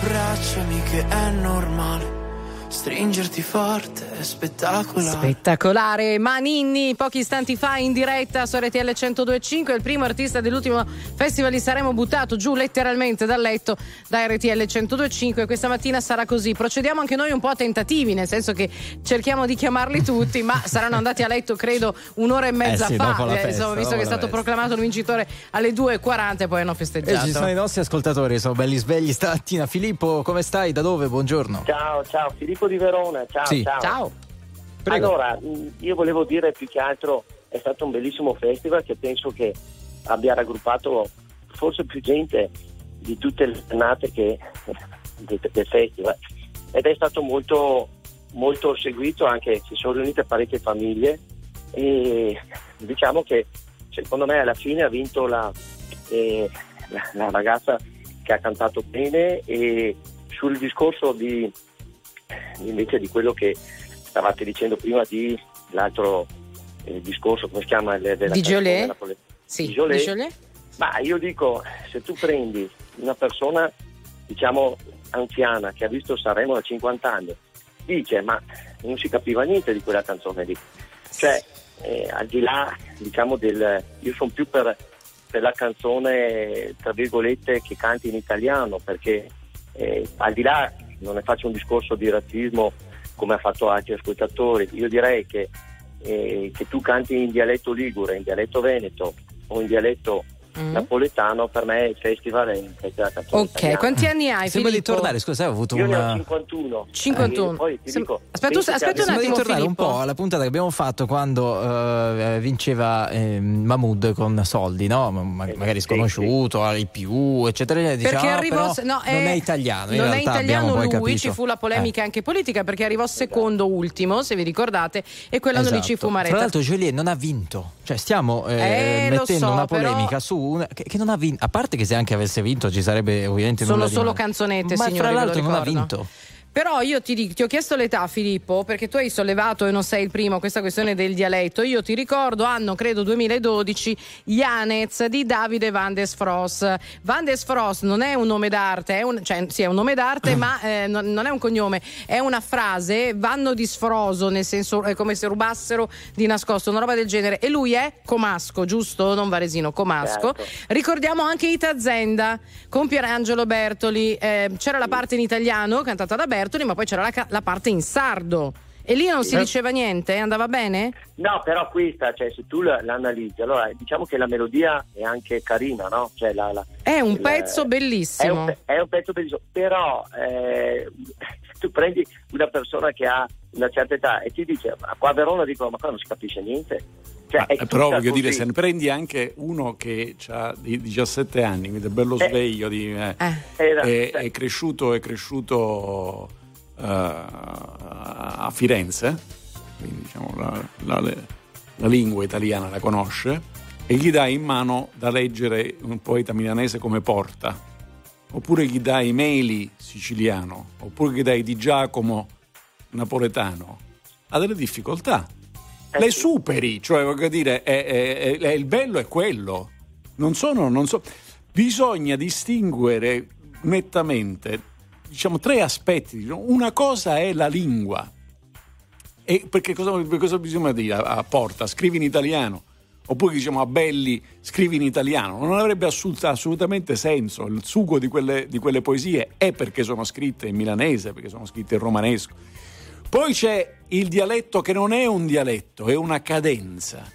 S12: abbracciami, che è normale. Stringerti forte spettacolare. Spettacolare,
S4: Maninni, pochi istanti fa in diretta su RTL 1025, il primo artista dell'ultimo festival di Saremo buttato giù letteralmente dal letto da RTL 1025. Questa mattina sarà così. Procediamo anche noi un po' a tentativi, nel senso che cerchiamo di chiamarli tutti, ma saranno andati a letto credo un'ora e mezza
S2: Eh sì,
S4: fa.
S2: dopo la
S4: Eh,
S2: festa,
S4: insomma, visto
S2: dopo
S4: che è stato
S2: festa.
S4: proclamato il vincitore alle 2.40 e poi hanno
S2: E
S4: festeggiato.
S2: ci sono i nostri ascoltatori, sono belli svegli stamattina. Filippo, come stai? Da dove? Buongiorno.
S13: Ciao, ciao, Filippo di Verona, ciao,
S2: Sì.
S13: ciao.
S4: Ciao.
S2: Prego.
S13: Allora, io volevo dire più che altro è stato un bellissimo festival che penso che abbia raggruppato forse più gente di tutte le giornate che, <laughs> del festival ed è stato molto, molto seguito anche, si sono riunite parecchie famiglie e diciamo che secondo me alla fine ha vinto la, eh, la, la ragazza che ha cantato bene e sul discorso di invece di quello che stavate dicendo prima di l'altro eh, discorso, come si chiama? Il- della
S4: Di Jolè?
S13: napole-
S4: Sì,
S13: di Jolè? Ma io dico, se tu prendi una persona, diciamo, anziana che ha visto Sanremo da 50 anni, dice, ma non si capiva niente di quella canzone lì. Cioè, eh, al di là, diciamo, del... Io sono più per, per la canzone, tra virgolette, che canti in italiano, perché eh, al di là, non ne faccio un discorso di razzismo come ha fatto altri ascoltatori, io direi che, eh, che tu canti in dialetto ligure, in dialetto veneto o in dialetto
S4: Mm.
S13: napoletano, per me il festival è il festival della canzone
S4: Ok,
S13: italiana.
S4: quanti anni hai
S2: Sembra di tornare, scusa, ho avuto
S13: Io ne ho
S2: una...
S13: 51.
S4: 51.
S13: Eh, poi ti
S4: Sem-
S13: dico,
S4: aspetta,
S13: che
S4: aspetta un
S2: Sembra di
S4: attimo,
S2: tornare un
S4: Filippo.
S2: po' alla puntata che abbiamo fatto quando eh, vinceva eh, Mahmood con soldi, no? Ma-
S13: Eh,
S2: magari
S13: sì,
S2: sconosciuto, ai più, eccetera. eccetera. Dice,
S4: Perché
S2: "Ah,
S4: arrivò, no,
S2: non è italiano. In
S4: non è italiano lui,
S2: capito.
S4: ci fu la polemica
S2: Eh.
S4: anche politica perché arrivò secondo ultimo, se vi ricordate, e quell'anno lì ci
S2: Esatto.
S4: fu Maretta.
S2: Tra l'altro Joliet non ha vinto, cioè stiamo eh,
S4: Eh,
S2: mettendo
S4: so,
S2: una
S4: però-
S2: polemica su una che, che non ha vinto, a parte che se anche avesse vinto ci sarebbe ovviamente
S4: Sono solo canzonette,
S2: Ma
S4: signori, lo
S2: l'altro non ha vinto.
S4: Però io ti, dico- ti ho chiesto l'età, Filippo, perché tu hai sollevato e non sei il primo questa questione del dialetto. Io ti ricordo, anno credo 2012, Janez di Davide Van des Fros. Van des Fros non è un nome d'arte, è un, cioè sì, è un nome d'arte, <clears throat> ma eh, non, non è un cognome, è una frase, vanno di sfroso, nel senso è come se rubassero di nascosto, una roba del genere. E lui è Comasco, giusto? Non Varesino, Comasco.
S13: Certo.
S4: Ricordiamo anche Ita Zenda con Pierangelo Bertoli. Eh, c'era la parte in italiano cantata da Bertoli, ma poi c'era la, la parte in sardo. E lì non si
S13: Sì.
S4: diceva niente? Andava bene?
S13: No, però questa, cioè, se tu la- l'analizzi, allora diciamo che la melodia è anche carina, no? Cioè, la- la-
S4: È un
S13: il-
S4: pezzo
S13: È
S4: bellissimo.
S13: un, pe- è un pezzo bellissimo, però eh, <laughs> tu prendi una persona che ha una certa età e ti dice, ma qua a Verona dicono, ma qua non si capisce niente. Ccè, è
S3: Eh, però voglio dire,
S13: così.
S3: se ne prendi anche uno che ha 17 anni, quindi è bello
S13: Eh.
S3: sveglio, di, eh,
S13: Esatto,
S3: è,
S13: cioè.
S3: è cresciuto, è cresciuto eh, a Firenze, quindi diciamo la, la- la lingua italiana la conosce, e gli dai in mano da leggere un poeta milanese come Porta, oppure gli dai Meli siciliano, oppure gli dai Di Giacomo napoletano, ha delle difficoltà. Le superi, cioè voglio dire, è- è- è- il bello è quello. Non sono, non so. Bisogna distinguere nettamente, diciamo, tre aspetti. Una cosa è la lingua. E perché cosa, cosa bisogna dire a, a Porta? Scrivi in italiano. Oppure diciamo a Belli, scrivi in italiano. Non avrebbe assolut- assolutamente senso. Il sugo di quelle, di quelle poesie è perché sono scritte in milanese, perché sono scritte in romanesco. Poi c'è il dialetto che non è un dialetto, è una cadenza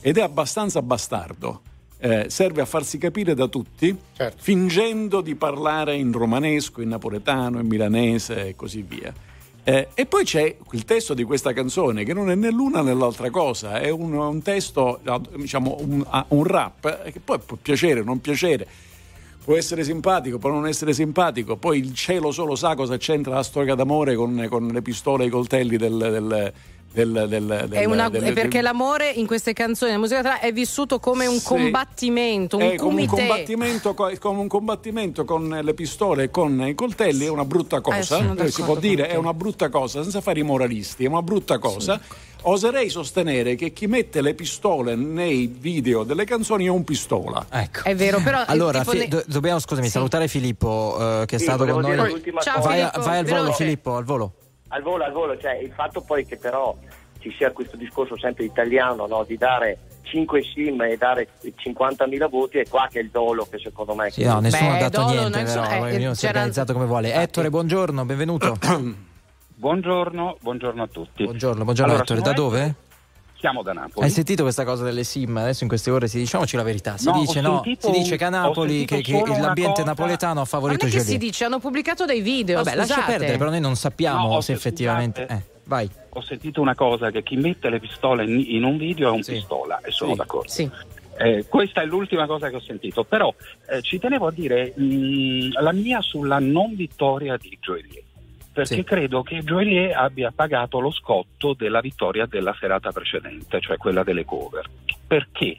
S3: ed è abbastanza bastardo. Eh, serve a farsi capire da tutti, fingendo di parlare in romanesco, in napoletano, in milanese e così via. Eh, e poi c'è il testo di questa canzone che non è né l'una né l'altra cosa, è un, un testo, diciamo, un, un rap eh, che poi può piacere o non piacere. Può essere simpatico, può non essere simpatico, poi il cielo solo sa cosa c'entra la storia d'amore con, con le pistole e i coltelli del, del del, del,
S4: è, una,
S3: del-
S4: è perché l'amore in queste canzoni, nella musica è vissuto come un
S3: Sì.
S4: combattimento, un
S3: è come un, combattimento, co- come un combattimento con le pistole e con i coltelli è una brutta cosa,
S4: Eh, sono
S3: Eh, si può dire
S4: te.
S3: è una brutta cosa, senza fare i moralisti, è una brutta cosa. Oserei sostenere che chi mette le pistole nei video delle canzoni è un pistola.
S2: Ecco.
S4: È vero, però
S2: Allora, Fi- do- dobbiamo scusami, salutare Filippo eh, che è
S13: Sì,
S2: stato con noi.
S4: Ciao.
S2: Vai,
S4: Filippo,
S2: vai al volo,
S4: veloce.
S2: Filippo, al volo.
S13: Al volo, al volo, cioè il fatto poi che però ci sia questo discorso sempre italiano no, di dare 5 sim e dare 50.000 voti è qua che è il dolo che secondo me
S2: Sì, no, nessuno
S4: Beh,
S2: ha dato
S4: Dolo,
S2: niente,
S4: nessuno-
S2: però
S4: eh,
S2: ognuno si è organizzato come vuole. Ettore, buongiorno, benvenuto. <clears throat>
S14: Buongiorno, buongiorno a tutti.
S2: buongiorno, buongiorno
S14: Allora,
S2: Ettore, da dove?
S14: Siamo da Napoli.
S2: Hai sentito questa cosa delle sim? Adesso in queste ore si diciamoci la verità. Si
S14: No,
S2: dice no,
S14: sentito
S2: si dice che a Napoli che, che l'ambiente
S14: cosa-
S2: napoletano ha
S4: non è
S2: favorito
S4: che si dice, hanno pubblicato dei video.
S2: Vabbè, lascia
S4: scusate.
S2: perdere, però noi non sappiamo
S14: No,
S2: se effettivamente eh, vai.
S14: Ho sentito una cosa, che chi mette le pistole in, un video è un
S2: Sì.
S14: pistola e sono
S2: Sì.
S14: d'accordo.
S4: Sì.
S14: Eh, questa è l'ultima cosa che ho sentito, però eh, ci tenevo a dire mh, la mia sulla non vittoria di Joelie, perché
S2: Sì.
S14: credo che Joelie abbia pagato lo scotto della vittoria della serata precedente, cioè quella delle cover, perché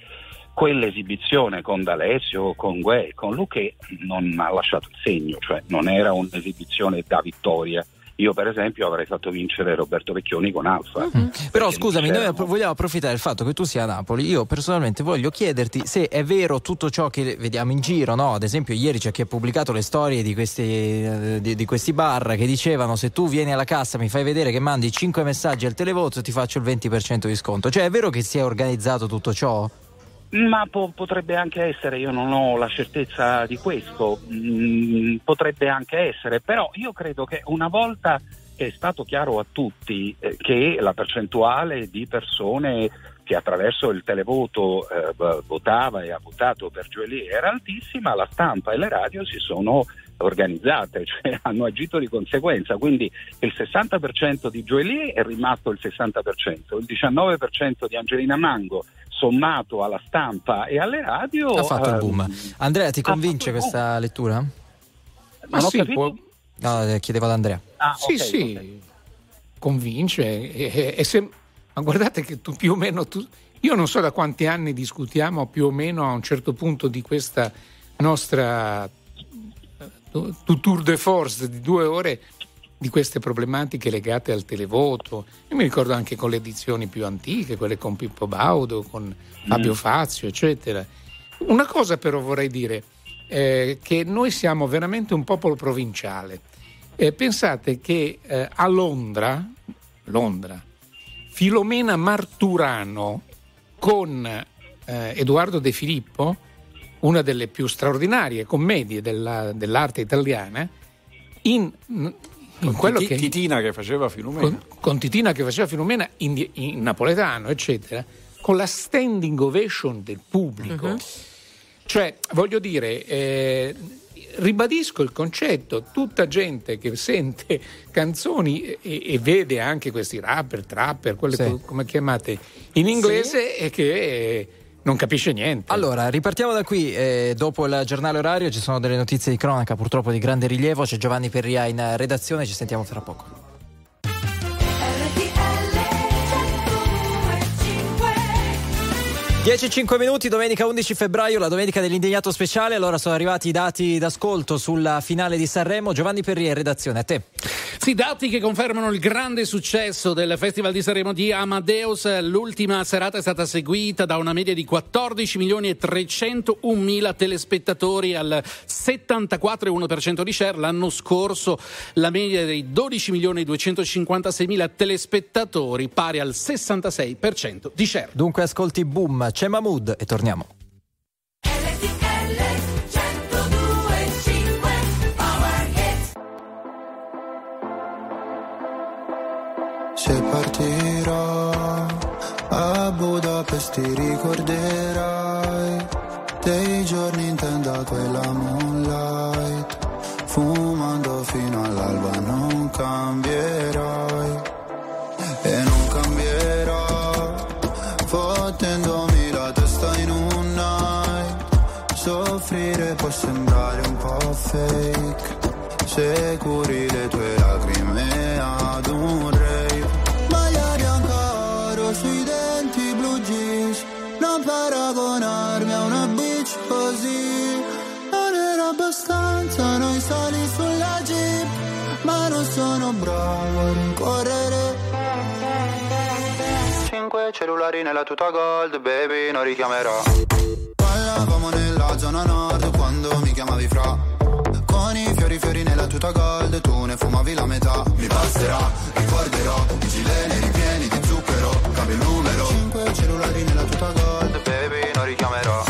S14: quell'esibizione con D'Alessio, con Gue, con Luque non ha lasciato il segno, cioè non era un'esibizione da vittoria. Io per esempio avrei fatto vincere Roberto Vecchioni con Alfa.
S2: Mm-hmm. Però scusami, noi app- vogliamo approfittare del fatto che tu sia a Napoli. Io personalmente voglio chiederti se è vero tutto ciò che vediamo in giro, no? Ad esempio, ieri c'è chi ha pubblicato le storie di questi, eh, di, di questi bar che dicevano: se tu vieni alla cassa, mi fai vedere che mandi 5 messaggi al televoto, ti faccio il 20% di sconto. Cioè, è vero che si è organizzato tutto ciò?
S14: Ma po- potrebbe anche essere, io non ho la certezza di questo, Mm, potrebbe anche essere, però io credo che una volta che è stato chiaro a tutti eh, che la percentuale di persone che attraverso il televoto eh, votava e ha votato per Joelie era altissima, la stampa e le radio si sono organizzate, <laughs> cioè hanno agito di conseguenza, quindi il 60% di Joelie è rimasto il 60%, il 19% di Angelina Mango sommato alla stampa e alle radio
S2: Ha fatto il
S14: ehm,
S2: boom. Andrea, ti convince questa lettura?
S6: Ma sì,
S14: capito.
S6: può-
S2: No, eh, chiedevo ad Andrea.
S14: Ah,
S6: sì,
S14: ok,
S6: sì,
S14: ok.
S6: convince. e- e- e se- ma guardate che tu più o meno, tu- io non so da quanti anni discutiamo più o meno a un certo punto di questa nostra eh, tour de force di due ore di queste problematiche legate al televoto. Io mi ricordo anche con le edizioni più antiche, quelle con Pippo Baudo, con Fabio Fazio, eccetera. Una cosa però vorrei dire, eh, che noi siamo veramente un popolo provinciale. Eh, pensate che eh, a Londra, Londra, Filomena Marturano con eh, Edoardo De Filippo, una delle più straordinarie commedie della- dell'arte italiana, in
S3: Con
S6: quello
S3: Titi-
S6: che
S3: Titina che faceva Filomena.
S6: con, con Titina che faceva Filomena in, in napoletano, eccetera, con la standing ovation del pubblico. Cioè, voglio dire, eh, ribadisco il concetto, tutta gente che sente canzoni e, e vede anche questi rapper, trapper, quelle
S2: Sì.
S6: co- come chiamate in inglese e che eh, non capisce niente.
S2: Allora, ripartiamo da qui. eh, dopo il giornale orario ci sono delle notizie di cronaca, purtroppo di grande rilievo. C'è Giovanni Perria in redazione, ci sentiamo fra poco. 10-5 minuti, domenica 11 febbraio, la domenica dell'indignato speciale. Allora sono arrivati i dati d'ascolto sulla finale di Sanremo. Giovanni Perria, in redazione, a te.
S15: Sì, dati che confermano il grande successo del Festival di Sanremo di Amadeus. L'ultima serata è stata seguita da una media di 14 milioni e 301 mila telespettatori al 74,1% di share. L'anno scorso la media dei 12 milioni e 256 mila telespettatori pari al 66% di share.
S2: Dunque ascolti Boom, c'è Mahmood e torniamo.
S16: Se partirò a Budapest ti ricorderai dei giorni intendato e la moonlight fumando fake. Se curi le tue lacrime ad un rave. Maglia bianca sui denti blu jeans. Non paragonarmi a una bitch così. Non era abbastanza noi sali sulla jeep. Ma non sono bravo a rincorrere. Cinque cellulari nella tuta gold, baby, non richiamerò. Parlavamo nella zona nord quando mi chiamavi fra i fiori nella tuta gold, tu ne fumavi la metà. Mi passerà, ricorderò, i gileni ripieni di zucchero, cambio il numero. Cinque cellulari nella tuta gold, baby, non richiamerò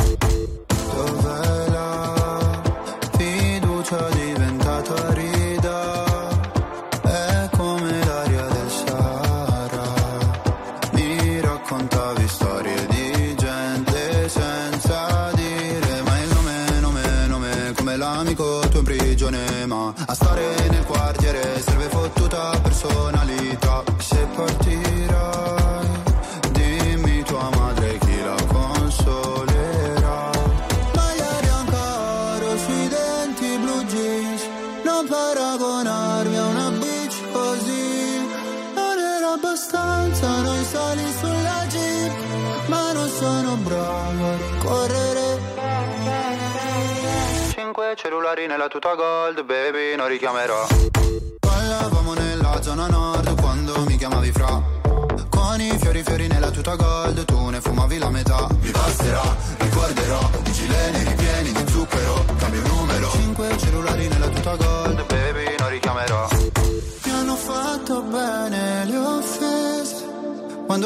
S16: nella tuta gold baby non richiamerò. Ballavamo nella zona nord quando mi chiamavi fra. Con i fiori fiori nella tuta gold Tu ne fumavi la metà. Mi basterà, ricorderò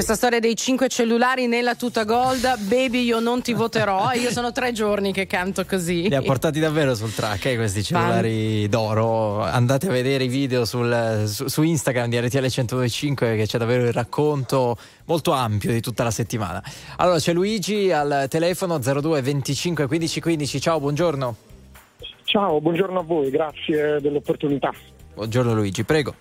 S4: questa storia dei cinque cellulari nella tuta gold, baby io non ti voterò, io sono tre giorni che canto così.
S2: Li ha portati davvero sul track, eh, questi cellulari d'oro. Andate a vedere i video sul- su, su Instagram di RTL 1025 che c'è davvero il racconto molto ampio di tutta la settimana. Allora c'è Luigi al telefono 02 25 15 15. Ciao, buongiorno.
S17: Ciao, buongiorno a voi, grazie dell'opportunità.
S2: Buongiorno Luigi, prego.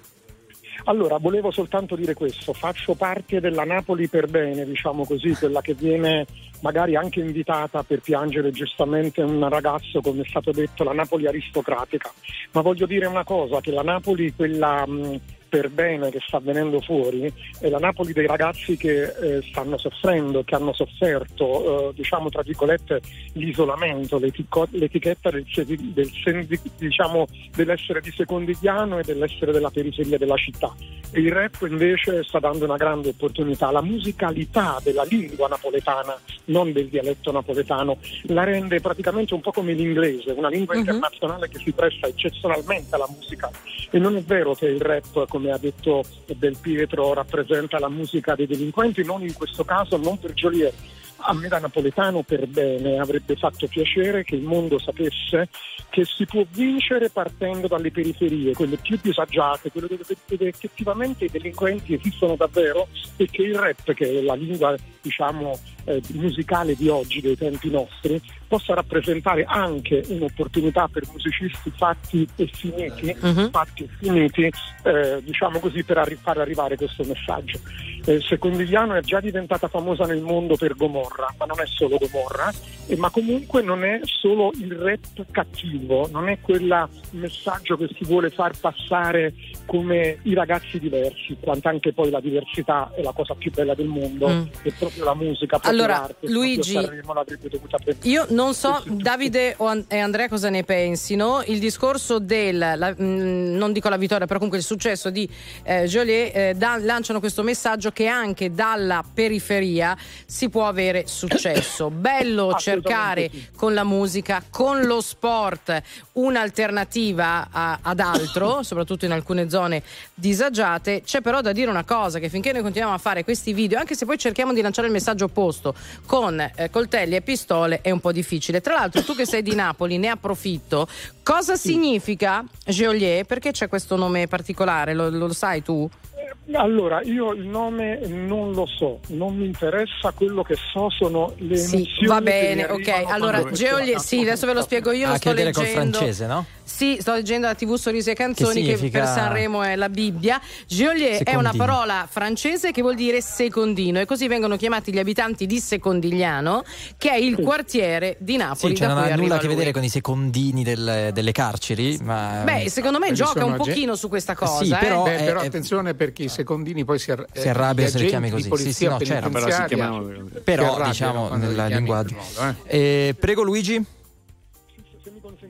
S17: Allora, volevo soltanto dire questo, faccio parte della Napoli per bene, diciamo così, quella che viene magari anche invitata per piangere giustamente un ragazzo, come è stato detto, la Napoli aristocratica. Ma voglio dire una cosa, che la Napoli, quella mh, per bene che sta venendo fuori, è la Napoli dei ragazzi che eh, stanno soffrendo, che hanno sofferto, eh, diciamo tra virgolette, l'isolamento, l'etichetta del, del diciamo, dell'essere di secondigliano e dell'essere della periferia della città. E il rap invece sta dando una grande opportunità. La musicalità della lingua napoletana, non del dialetto napoletano, la rende praticamente un po' come l'inglese, una lingua internazionale che si presta eccezionalmente alla musica. E non è vero che il rap, come ha detto Del Pietro, rappresenta la musica dei delinquenti, non in questo caso, non per Joliet. A me da napoletano per bene avrebbe fatto piacere che il mondo sapesse che si può vincere partendo dalle periferie, quelle più disagiate, quelle dove effettivamente i delinquenti esistono davvero e che il rap, che è la lingua diciamo eh, musicale di oggi, dei tempi nostri, possa rappresentare anche un'opportunità per musicisti fatti e finiti, fatti e finiti eh, diciamo così, per arri- far arrivare questo messaggio. Eh, Secondigliano è già diventata famosa nel mondo per Gomorra, ma non è solo Gomorra, eh, ma comunque non è solo il rap cattivo, non è quel messaggio che si vuole far passare come i ragazzi diversi, quanto anche poi la diversità è la cosa più bella del mondo
S4: Mm.
S17: e proprio proprio la musica, proprio
S4: Allora,
S17: l'arte,
S4: Luigi,
S17: Sanremo.
S4: Io non so, Davide e Andrea cosa ne pensino. Il discorso del, la- mh, non dico la vittoria, però comunque il successo di eh, Joliet eh, da- lanciano questo messaggio che anche dalla periferia si può avere successo. <coughs> Bello cercare con la musica, con lo sport, un'alternativa a- ad altro, <coughs> soprattutto in alcune zone disagiate. C'è però da dire una cosa, che finché noi continuiamo a fare questi video, anche se poi cerchiamo di lanciare il messaggio opposto con eh, coltelli e pistole, è un po' difficile. Tra l'altro, tu che sei di Napoli, ne approfitto. Cosa significa Geolier? Perché c'è questo nome particolare? Lo, lo sai tu?
S17: Allora, io il nome non lo so, non mi interessa, quello che so sono le
S4: Sì,
S17: emozioni.
S4: va bene, ok. Allora, Geolier, sì, adesso ve lo spiego io.
S2: Ha
S4: lo
S2: a
S4: sto
S2: che vedere col francese, no?
S4: Sì, sto leggendo la TV Sorrisi e Canzoni che,
S2: significa-
S4: per Sanremo è la Bibbia. Geolier è una parola francese che vuol dire secondino e così vengono chiamati gli abitanti di Secondigliano, che è il quartiere di Napoli
S2: Sì, cioè
S4: da
S2: non ha nulla a che
S4: lui.
S2: vedere con i secondini del- delle carceri, ma
S4: Beh, secondo me gioca un
S6: sono ge-
S4: pochino su questa cosa.
S2: Sì,
S4: eh.
S2: però-
S6: Beh,
S2: è-
S6: però
S2: è-
S6: attenzione perché i secondini poi si, arra-
S2: Si arrabbia
S6: gli
S2: se li chiami così. Sì, sì, no, certo.
S3: Però si
S6: si
S2: però
S6: arrabbiano
S2: diciamo nel linguaggio.
S6: eh.
S2: Eh, prego Luigi.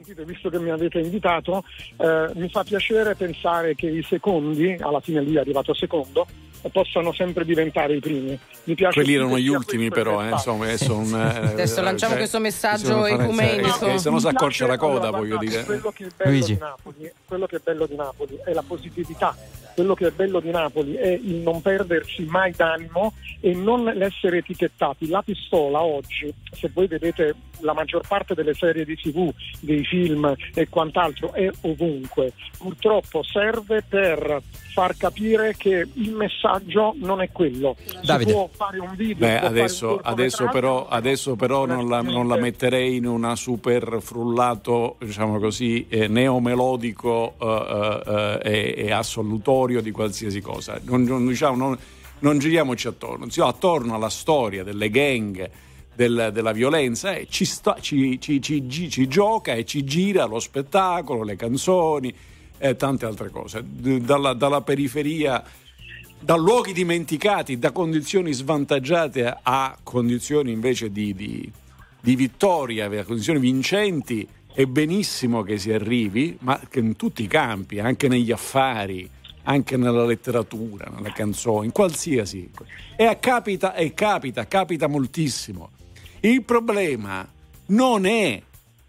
S17: Consentite, visto che mi avete invitato, eh, mi fa piacere pensare che i secondi, alla fine lui è arrivato secondo, eh, possano sempre diventare i primi. Mi piace
S3: Quelli erano gli ultimi, però, eh, insomma, adesso, un, eh,
S4: Adesso lanciamo
S3: cioè,
S4: questo messaggio ecumenico.
S3: eh, se no si accorcia la coda,
S17: allora,
S3: voglio dire.
S17: Quello che, è bello
S2: Luigi.
S17: di Napoli, quello che è bello di Napoli è la positività. Quello che è bello di Napoli è il non perdersi mai d'animo e non l'essere etichettati. La pistola oggi, se voi vedete la maggior parte delle serie di tv, dei film e quant'altro, è ovunque. Purtroppo serve per far capire che il messaggio non è quello.
S2: Davide.
S17: Si può fare un video,
S3: Beh, adesso,
S17: un
S3: adesso però, adesso però non, la, non la metterei in una super frullato, diciamo così, eh, neomelodico eh, eh, e, e assolutorio di qualsiasi cosa. Non, non, diciamo, non- non giriamoci attorno, Sì, attorno alla storia delle gang, del- della violenza e ci, sta- ci- ci- ci- gioca e ci gira lo spettacolo, le canzoni e tante altre cose. D- Dalla, dalla periferia da luoghi dimenticati, da condizioni svantaggiate a condizioni invece di, di- di vittoria, a condizioni vincenti, è benissimo che si arrivi, ma che in tutti i campi, anche negli affari, anche nella letteratura, nelle canzoni, in qualsiasi. E capita, e capita, capita moltissimo. Il problema non è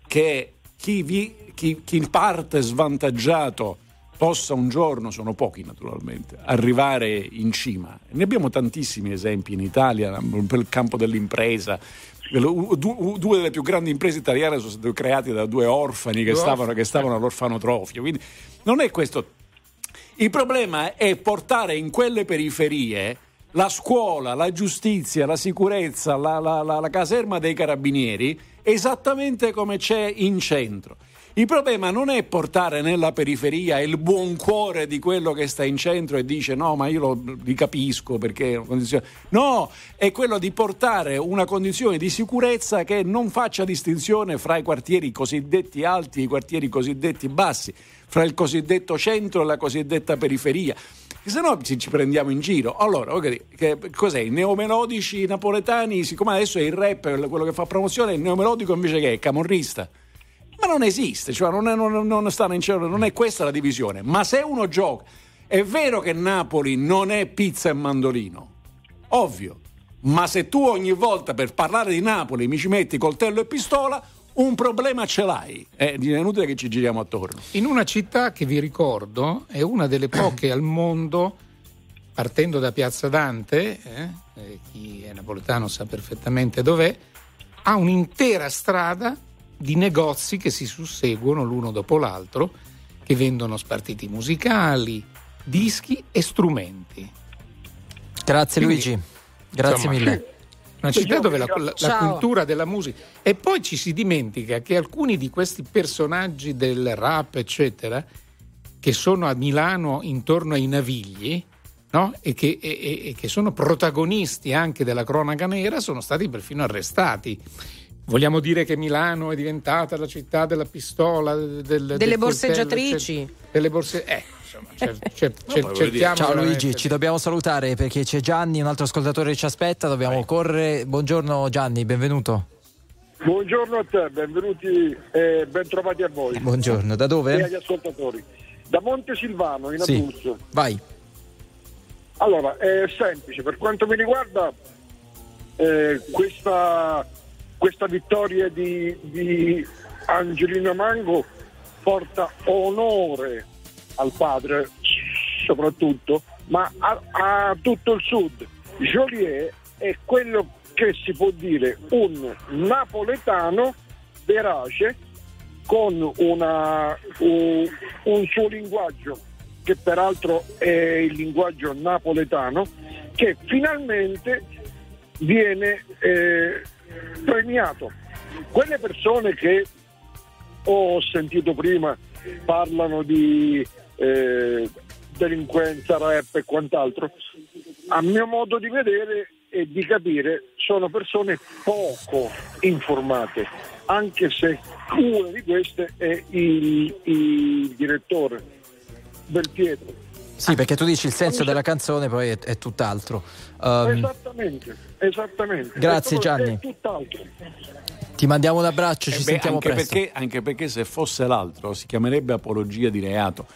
S3: che chi, vi- chi- chi parte svantaggiato possa un giorno, sono pochi naturalmente, arrivare in cima. Ne abbiamo tantissimi esempi in Italia, il campo dell'impresa. Du- du- Due delle più grandi imprese italiane sono state create da due orfani che stavano, che stavano all'orfanotrofio. Quindi non è questo. Il problema è portare in quelle periferie la scuola, la giustizia, la sicurezza, la, la- la- la caserma dei carabinieri esattamente come c'è in centro. Il problema non è portare nella periferia il buon cuore di quello che sta in centro e dice no, ma io lo, capisco perché è una condizione. No, è quello di portare una condizione di sicurezza che non faccia distinzione fra i quartieri cosiddetti alti e i quartieri cosiddetti bassi, fra il cosiddetto centro e la cosiddetta periferia. Se no ci, prendiamo in giro. Allora, ok, che, cos'è? I neomelodici napoletani, siccome adesso è il rap quello che fa promozione, il neomelodico invece che è camorrista. Ma non esiste, cioè non è, non- non stanno in cielo, non è questa la divisione. Ma se uno gioca, è vero che Napoli non è pizza e mandolino, ovvio. Ma se tu ogni volta per parlare di Napoli mi ci metti coltello e pistola, un problema ce l'hai. È inutile che ci giriamo attorno.
S6: In una città che vi ricordo è una delle poche al mondo, partendo da Piazza Dante, eh, eh, chi è napoletano sa perfettamente dov'è, ha un'intera strada di negozi che si susseguono l'uno dopo l'altro, che vendono spartiti musicali, dischi e strumenti.
S2: Grazie
S6: Quindi,
S2: Luigi. Grazie
S6: insomma,
S2: mille. <laughs>
S6: Una città dove la, la- la cultura della musica. E poi ci si dimentica che alcuni di questi personaggi del rap, eccetera, che sono a Milano intorno ai Navigli, no? e, che, e- e- che sono protagonisti anche della cronaca nera, sono stati perfino arrestati. Vogliamo dire che Milano è diventata la città della pistola, del, del
S4: Delle
S6: coltello,
S4: borseggiatrici.
S6: eccetera. Delle borse, eh. Insomma, cer- cer- cer- cerchiamo
S2: Ciao Luigi, ci dobbiamo salutare perché c'è Gianni, un altro ascoltatore che ci aspetta, dobbiamo correre. Buongiorno Gianni, benvenuto.
S18: Buongiorno a te, benvenuti e ben trovati a voi.
S2: Buongiorno, da
S18: E
S2: dove?
S18: agli ascoltatori. Da Monte Silvano, in
S2: Sì,
S18: Abruzzo.
S2: vai.
S18: Allora, è semplice, per quanto mi riguarda eh, questa, questa vittoria di, di Angelina Mango porta onore al padre soprattutto, ma a, a tutto il sud. Joliet è quello che si può dire un napoletano verace con una- un, un suo linguaggio che peraltro è il linguaggio napoletano che finalmente viene eh, premiato. Quelle persone che ho sentito prima parlano di eh, delinquenza, rap e quant'altro, a mio modo di vedere e di capire sono persone poco informate, anche se una di queste è il, il direttore del Pietro.
S2: Sì, perché tu dici il senso della canzone, poi è, è tutt'altro. Um,
S18: esattamente, esattamente.
S2: Grazie, Gianni.
S18: È tutt'altro.
S2: ti mandiamo un abbraccio, ci
S3: Eh beh,
S2: sentiamo
S3: anche
S2: presto.
S3: Perché, anche perché se fosse l'altro si chiamerebbe apologia di reato.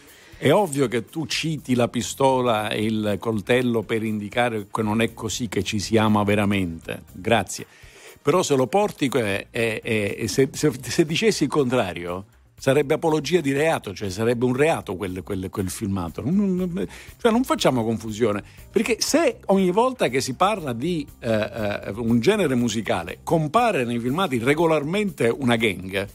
S3: È ovvio che tu citi la pistola e il coltello per indicare che non è così che ci si ama veramente. Grazie. Però se lo porti, eh, eh, se, se- se dicessi il contrario, sarebbe apologia di reato, cioè sarebbe un reato quel, quel- quel filmato. Non, non- cioè non facciamo confusione, perché se ogni volta che si parla di eh, eh, un genere musicale compare nei filmati regolarmente una gang,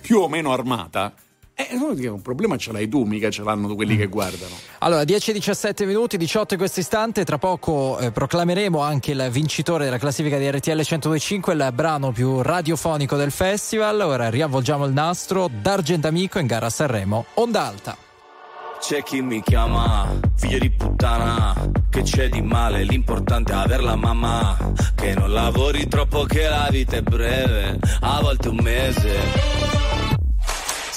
S3: più o meno armata, eh, un problema ce l'hai tu, mica ce l'hanno quelli che guardano.
S2: Allora, 10-17 minuti, 18 in questo istante. Tra poco eh, proclameremo anche il vincitore della classifica di RTL 1025, il brano più radiofonico del festival. Ora riavvolgiamo il nastro. D'Argent Amico in gara a Sanremo, Onda Alta.
S19: C'è chi mi chiama figlio di puttana, che c'è di male, l'importante è averla mamma, che non lavori troppo che la vita è breve, a volte un mese.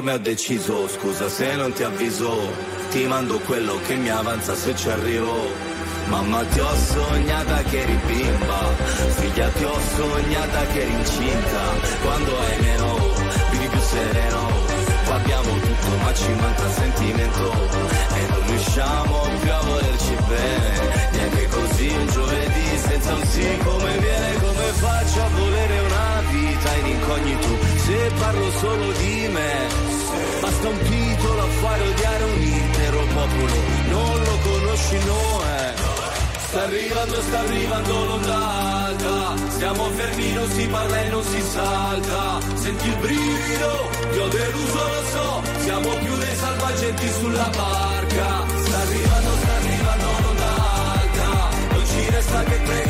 S19: Ormai ho deciso, scusa se non ti avviso, ti mando quello che mi avanza se ci arrivo. Mamma ti ho sognata che eri bimba, figlia ti ho sognata che eri incinta, quando hai meno, vivi più sereno, qua abbiamo tutto ma ci manca sentimento, e non riusciamo più a volerci bene, neanche così un giovedì senza sì come viene, come faccio a volere una vita in incognito, se parlo solo di me, basta un titolo a fare odiare un intero popolo, non lo conosci, no eh. Sta arrivando, sta arrivando l'onda alta Siamo fermi, non si parla e non si salta. Senti il brivido, ti ho deluso, lo so. Siamo più dei salvagenti sulla barca. Sta arrivando, sta arrivando l'onda alta Non ci resta che pregare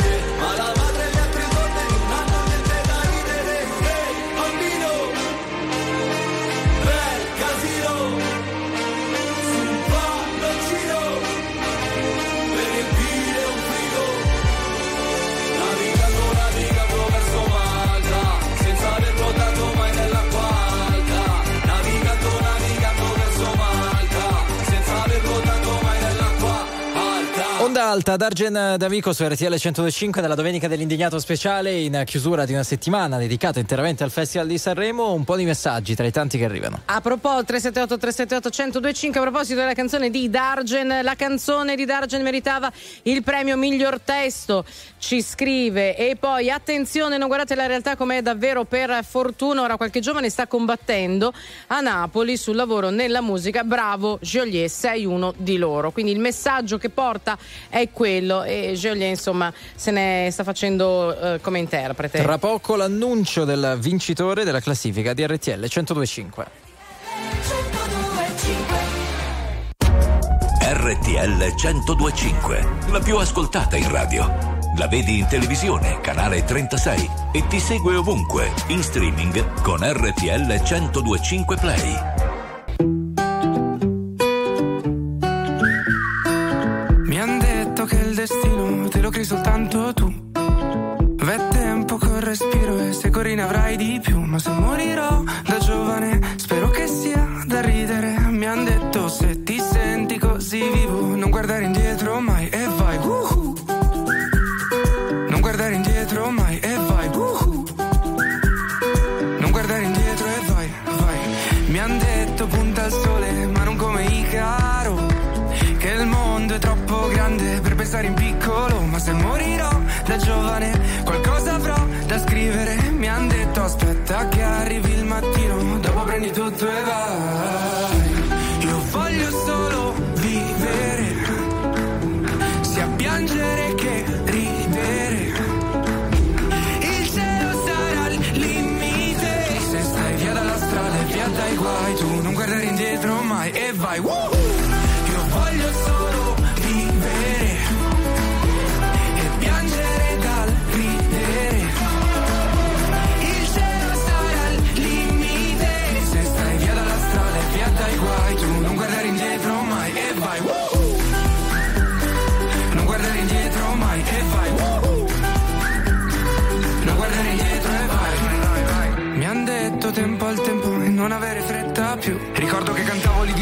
S19: alta.
S2: Dargen D'Amico su RTL 105 nella domenica dell'indignato speciale in chiusura di una settimana dedicata interamente al Festival di Sanremo. Un po' di messaggi tra i tanti che arrivano.
S4: A proposito, 378 378 1025 a proposito della canzone di Dargen, la canzone di Dargen meritava il premio miglior testo, ci scrive. E poi attenzione, non guardate la realtà com'è davvero per fortuna, ora qualche giovane sta combattendo a Napoli sul lavoro nella musica. Bravo Joliet, sei uno di loro. Quindi il messaggio che porta è quello e Joliet insomma se ne sta facendo eh, come interprete.
S2: Tra poco l'annuncio del vincitore della classifica di RTL 1025.
S9: RTL 1025, la più ascoltata in radio. La vedi in televisione, canale 36 e ti segue ovunque, in streaming con RTL 1025 Play.
S20: Crei soltanto tu. V'è tempo col respiro e se corri ne avrai di più. Ma se morirò da giovane, spero che sia vai. Woohoo! Io voglio solo vivere e piangere dal ridere. Il cielo sarà il limite. Se stai via dalla strada e via dai guai, tu non guardare indietro mai e vai. Woohoo! Non guardare indietro mai e vai. Non guardare indietro e vai. Mi han detto tempo al tempo e non avere fretta più. Ricordo che cantavo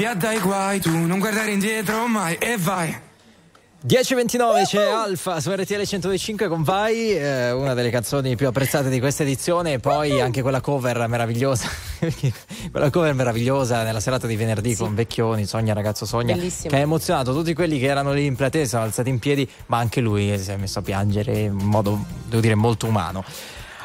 S20: via dai guai, tu non guardare indietro mai e vai.
S2: 10.29 c'è Alfa su RTL 105 con Vai, eh, una delle canzoni più apprezzate di questa edizione e poi anche quella cover meravigliosa, <laughs> quella cover meravigliosa nella serata di venerdì con Vecchioni, Sogna ragazzo Sogna,
S4: Bellissimo.
S2: che ha emozionato tutti quelli che erano lì in platea, si sono alzati in piedi, ma anche lui si è messo a piangere in modo, devo dire, molto umano.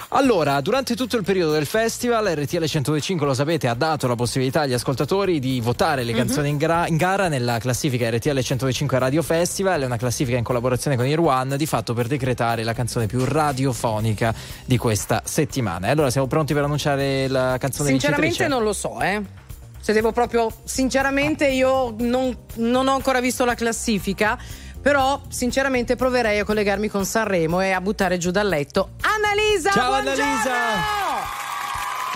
S2: Allora, durante tutto il periodo del festival, RTL 105, lo sapete, ha dato la possibilità agli ascoltatori di votare le canzoni in, gra- in gara nella classifica RTL 105 Radio Festival, è una classifica in collaborazione con One, di fatto per decretare la canzone più radiofonica di questa settimana. E allora siamo pronti per annunciare la canzone
S4: Sinceramente
S2: vincitrice?
S4: non lo so, eh. Se devo proprio, sinceramente, io non, non ho ancora visto la classifica. Però, sinceramente, proverei a collegarmi con Sanremo e a buttare giù dal letto Annalisa!
S2: Ciao,
S4: buongiorno!
S2: Annalisa!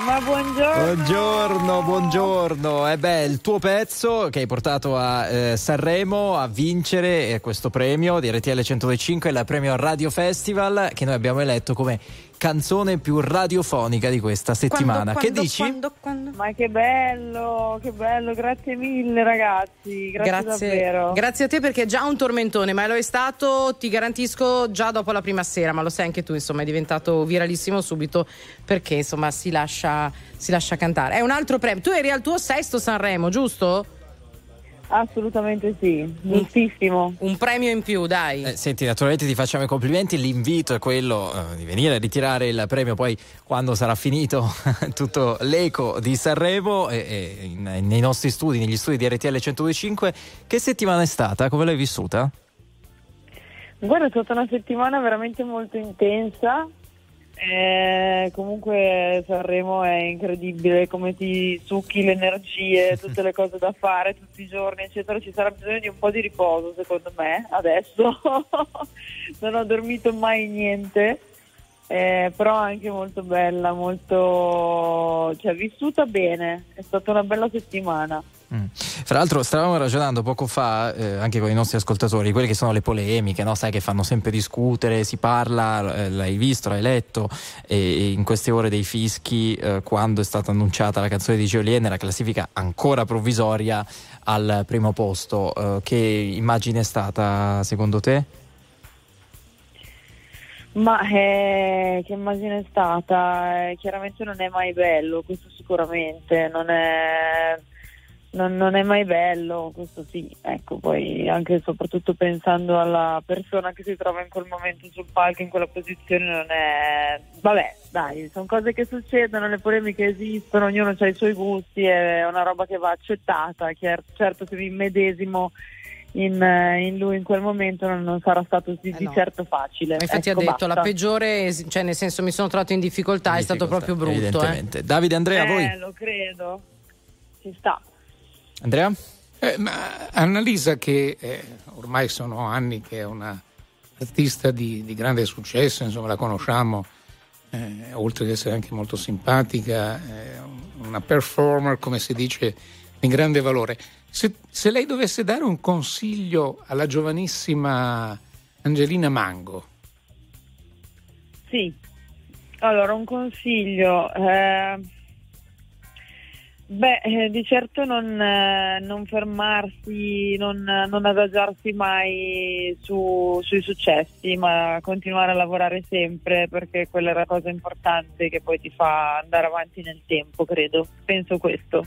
S21: Ma buongiorno.
S2: Buongiorno, buongiorno. Eh beh, il tuo pezzo che hai portato a eh, Sanremo a vincere eh, questo premio di RTL 125, il premio Radio Festival, che noi abbiamo eletto come canzone più radiofonica di questa settimana.
S21: Quando,
S2: che
S21: quando,
S2: dici?
S21: quando, quando? Ma che bello, che bello, grazie mille ragazzi, grazie, davvero.
S4: grazie a te perché è già un tormentone, ma lo è stato, ti garantisco, già dopo la prima sera, ma lo sai anche tu, insomma, è diventato viralissimo subito perché insomma si lascia, si lascia cantare. È un altro premio. Tu eri al tuo sesto Sanremo, giusto?
S21: Assolutamente sì, giustissimo.
S4: Un premio in più, dai.
S2: Eh, senti, naturalmente ti facciamo i complimenti. L'invito è quello eh, di venire a ritirare il premio poi quando sarà finito <laughs> tutto l'eco di Sanremo e, e in- nei nostri studi, negli studi di RTL 125. Che settimana è stata? Come l'hai vissuta?
S21: Guarda, è stata una settimana veramente molto intensa. Eh, comunque Sanremo è incredibile come ti succhi le energie, <laughs> tutte le cose da fare tutti i giorni, eccetera. Ci sarà bisogno di un po' di riposo, secondo me, adesso. <laughs> non ho dormito mai niente. Eh, però anche molto bella, molto cioè vissuta bene, è stata una bella settimana.
S2: Fra l'altro stavamo ragionando poco fa eh, anche con i nostri ascoltatori, quelle che sono le polemiche, no? sai che fanno sempre discutere, si parla, eh, l'hai visto, l'hai letto, e, in queste ore dei fischi eh, quando è stata annunciata la canzone di Jolien nella classifica ancora provvisoria al primo posto, eh, che immagine è stata secondo te?
S21: Ma eh, che immagine è stata? Eh, chiaramente non è mai bello, questo sicuramente, non è, non, non è mai bello, questo sì, ecco, poi anche e soprattutto pensando alla persona che si trova in quel momento sul palco, in quella posizione, non è... Vabbè, dai, sono cose che succedono, le polemiche esistono, ognuno ha i suoi gusti, è una roba che va accettata, Chiar- certo se mi immedesimo in, eh, in lui in quel momento non, non sarà stato di, di certo facile.
S4: Ma infatti
S21: Ecco,
S4: ha detto la
S21: basta.
S4: peggiore, cioè nel senso mi sono trovato in difficoltà, è stato proprio brutto. eh.
S2: Davide Andrea,
S21: eh,
S2: voi?
S21: lo credo, ci sta.
S2: Andrea?
S6: Eh, ma Annalisa, che eh, ormai sono anni che è una artista di, di grande successo, insomma la conosciamo, eh, oltre ad essere anche molto simpatica, è un- una performer, come si dice, di grande valore. Se, se lei dovesse dare un consiglio alla giovanissima Angelina Mango,
S21: Sì, allora un consiglio. eh, beh, eh, di certo non, eh, non fermarsi, non, non adagiarsi mai su- sui successi, ma continuare a lavorare sempre perché quella è la cosa importante che poi ti fa andare avanti nel tempo, credo. Penso questo.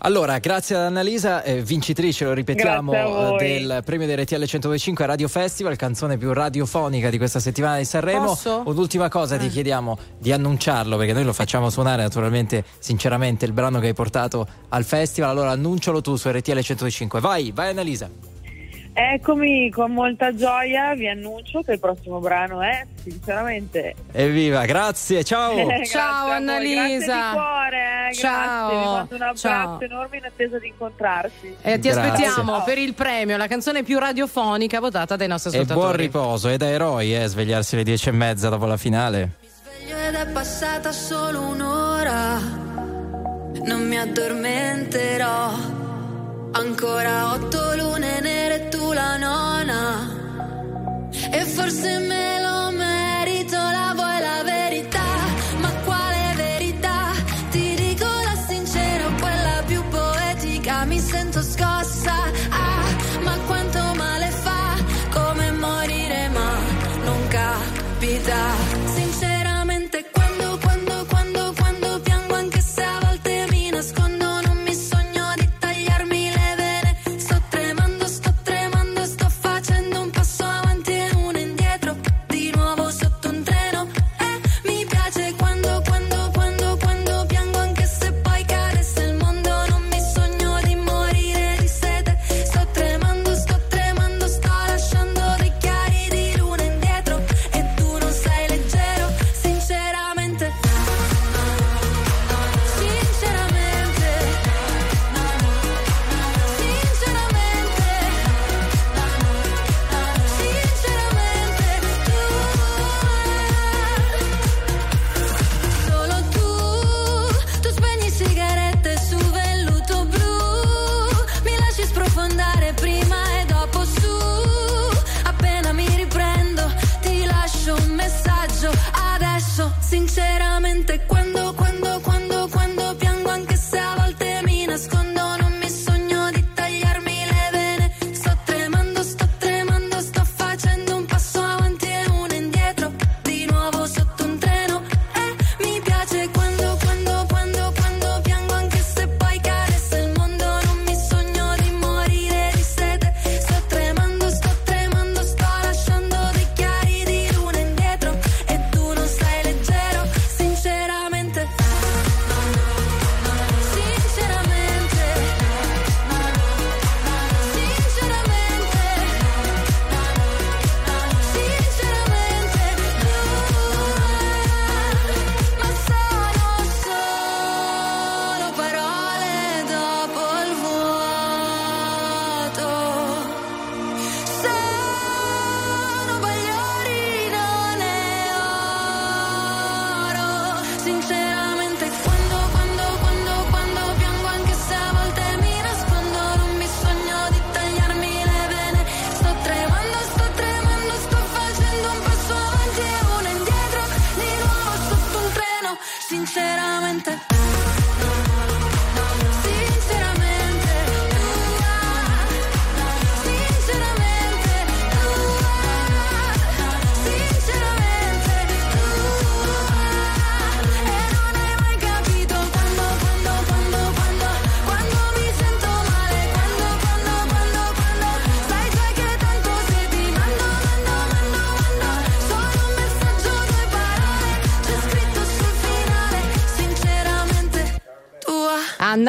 S2: Allora, grazie ad Annalisa, eh, vincitrice, lo ripetiamo, eh, del premio di RTL 125 Radio Festival, canzone più radiofonica di questa settimana di Sanremo.
S4: Posso?
S2: Un'ultima cosa, ti chiediamo di annunciarlo, perché noi lo facciamo suonare naturalmente, sinceramente, il brano che hai portato al festival. Allora, annuncialo tu su RTL 125. Vai, vai Annalisa.
S21: Eccomi con molta gioia, vi annuncio che il prossimo brano è sinceramente
S2: Evviva, grazie, ciao. <laughs>
S21: Eh, grazie
S4: Ciao, Annalisa.
S21: Grazie di cuore, eh,
S4: Ciao.
S21: grazie. Vi mando un abbraccio
S4: Ciao.
S21: enorme in attesa di incontrarsi.
S4: Eh, ti
S2: Grazie.
S4: aspettiamo per il premio, la canzone più radiofonica votata dai nostri
S2: E
S4: ascoltatori.
S2: buon riposo, è da eroi, eh, svegliarsi alle dieci e mezza dopo la finale.
S5: sveglio ed è passata solo un'ora. Non mi addormenterò. Ancora otto lune nere e tu la nona. E forse me lo merito, la vuoi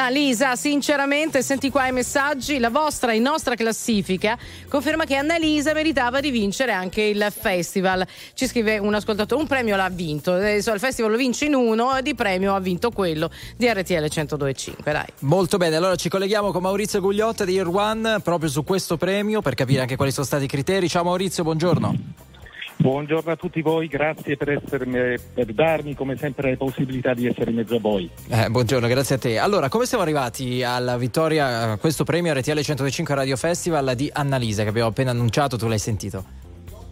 S4: Annalisa, sinceramente, senti qua i messaggi, la vostra e nostra classifica conferma che Annalisa meritava di vincere anche il festival. Ci scrive un ascoltatore, un premio l'ha vinto, adesso il festival lo vince in uno e di premio ha vinto quello di RTL 102.5, dai.
S2: Molto bene, allora ci colleghiamo con Maurizio Gugliotta di One proprio su questo premio per capire anche quali sono stati i criteri. Ciao Maurizio, buongiorno.
S22: Buongiorno a tutti voi, grazie per, essermi, per darmi come sempre la possibilità di essere in mezzo a voi.
S2: Eh, buongiorno, grazie a te. Allora, come siamo arrivati alla vittoria, a questo premio RTL 105 Radio Festival di Annalisa che abbiamo appena annunciato, tu l'hai sentito?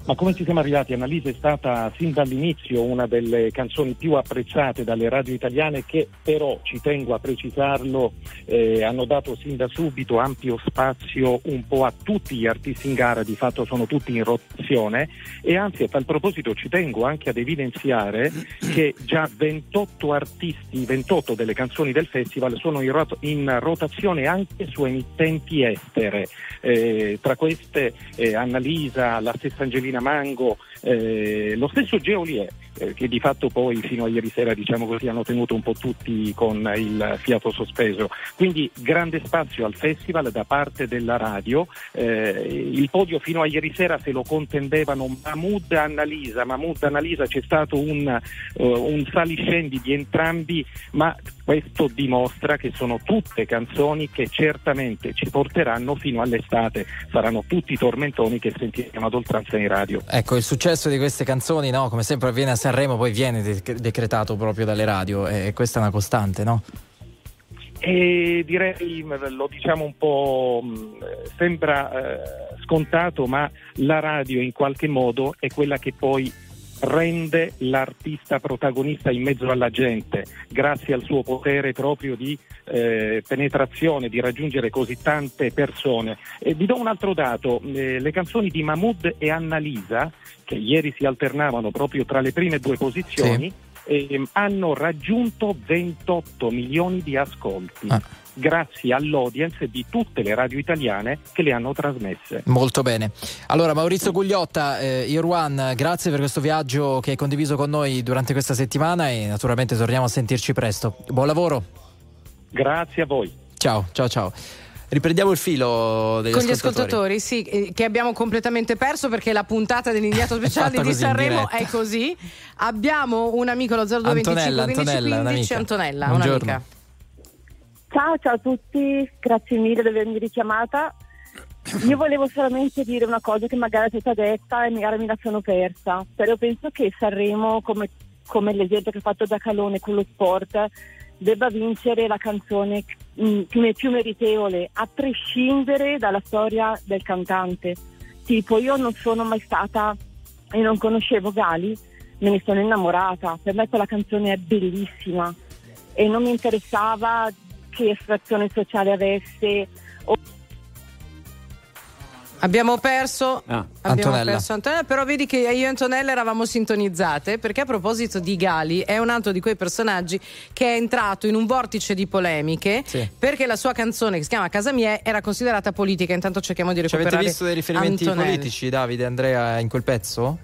S22: Ma come ci siamo arrivati? Annalisa è stata sin dall'inizio una delle canzoni più apprezzate dalle radio italiane che però, ci tengo a precisarlo, eh, hanno dato sin da subito ampio spazio un po' a tutti gli artisti in gara, di fatto sono tutti in rotazione. E anzi a tal proposito ci tengo anche ad evidenziare che già 28 artisti, 28 delle canzoni del festival sono in, rot- in rotazione anche su emittenti estere, eh, tra queste eh, Annalisa, la stessa Angelina Mango, eh, lo stesso Geolier, eh, che di fatto poi fino a ieri sera diciamo così, hanno tenuto un po' tutti con il fiato sospeso. Quindi grande spazio al festival da parte della radio. Eh, il podio fino a ieri sera se lo contendevano Mahmoud Annalisa. Mahmoud Annalisa c'è stato un, uh, un saliscendi di entrambi, ma questo dimostra che sono tutte canzoni che certamente ci porteranno fino all'estate. Saranno tutti tormentoni che sentiremo ad oltranza in radio.
S2: Ecco, il successo di queste canzoni, no? come sempre avviene a Sanremo, poi viene de- decretato proprio dalle radio e questa è una costante, no?
S22: E direi, lo diciamo un po', sembra eh, scontato, ma la radio in qualche modo è quella che poi rende l'artista protagonista in mezzo alla gente, grazie al suo potere proprio di eh, penetrazione, di raggiungere così tante persone. E vi do un altro dato, eh, le canzoni di Mahmoud e Annalisa, che ieri si alternavano proprio tra le prime due posizioni, sì. eh, hanno raggiunto 28 milioni di ascolti. Ah grazie all'audience di tutte le radio italiane che le hanno trasmesse.
S2: Molto bene. Allora Maurizio Gugliotta, eh, Irwan, grazie per questo viaggio che hai condiviso con noi durante questa settimana e naturalmente torniamo a sentirci presto. Buon lavoro.
S22: Grazie a voi.
S2: Ciao, ciao, ciao. Riprendiamo il filo degli
S4: con
S2: ascoltatori.
S4: gli ascoltatori, sì, eh, che abbiamo completamente perso perché la puntata dell'inviato <laughs> speciale di Sanremo è così. Abbiamo un amico lo 0225
S2: Antonella,
S4: 15
S2: Antonella,
S4: 15 Antonella,
S2: Buongiorno.
S4: un'amica.
S23: Ciao, ciao a tutti, grazie mille di avermi richiamata. Io volevo solamente dire una cosa che magari è stata detta e magari me la sono persa, però penso che Sanremo, come, come l'esempio che ha fatto Giacalone con lo sport, debba vincere la canzone mh, più, più meritevole, a prescindere dalla storia del cantante. Tipo, io non sono mai stata e non conoscevo Gali, me ne sono innamorata, per me quella canzone è bellissima e non mi interessava che estrazione sociale avesse. O...
S4: Abbiamo perso,
S2: Ah,
S4: abbiamo
S2: Antonella.
S4: perso Antonella, però vedi che io e Antonella eravamo sintonizzate perché a proposito di Gali è un altro di quei personaggi che è entrato in un vortice di polemiche
S2: Sì.
S4: perché la sua canzone che si chiama Casa Mia era considerata politica. Intanto cerchiamo di
S2: Ci avete
S4: recuperare
S2: visto dei riferimenti
S4: Antonella.
S2: politici, Davide, Andrea, in quel pezzo?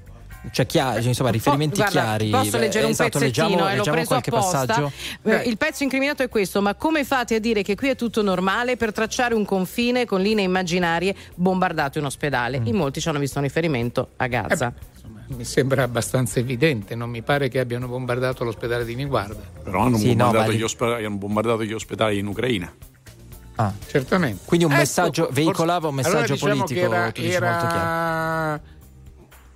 S2: Cioè, chiari, insomma, riferimenti
S4: Guarda,
S2: chiari.
S4: Posso leggere
S2: Eh,
S4: un
S2: esatto,
S4: pezzettino
S2: leggiamo,
S4: e l'ho
S2: leggiamo
S4: preso
S2: qualche
S4: apposta.
S2: passaggio.
S4: Eh, il pezzo incriminato è questo: ma come fate a dire che qui è tutto normale per tracciare un confine con linee immaginarie bombardate un ospedale?
S2: Mm.
S4: In molti ci hanno visto un riferimento a Gaza.
S6: Eh Insomma, mi sembra abbastanza evidente, non mi pare che abbiano bombardato l'ospedale di Niguarda.
S3: Però hanno,
S2: Sì, no,
S3: bombardato
S2: lì-
S3: gli ospedali, hanno bombardato gli ospedali in Ucraina.
S2: Ah.
S6: Certamente.
S2: Quindi un
S6: Ecco,
S2: messaggio, veicolava un messaggio
S6: allora diciamo
S2: politico,
S6: che era,
S2: tu dici molto chiaro.
S6: era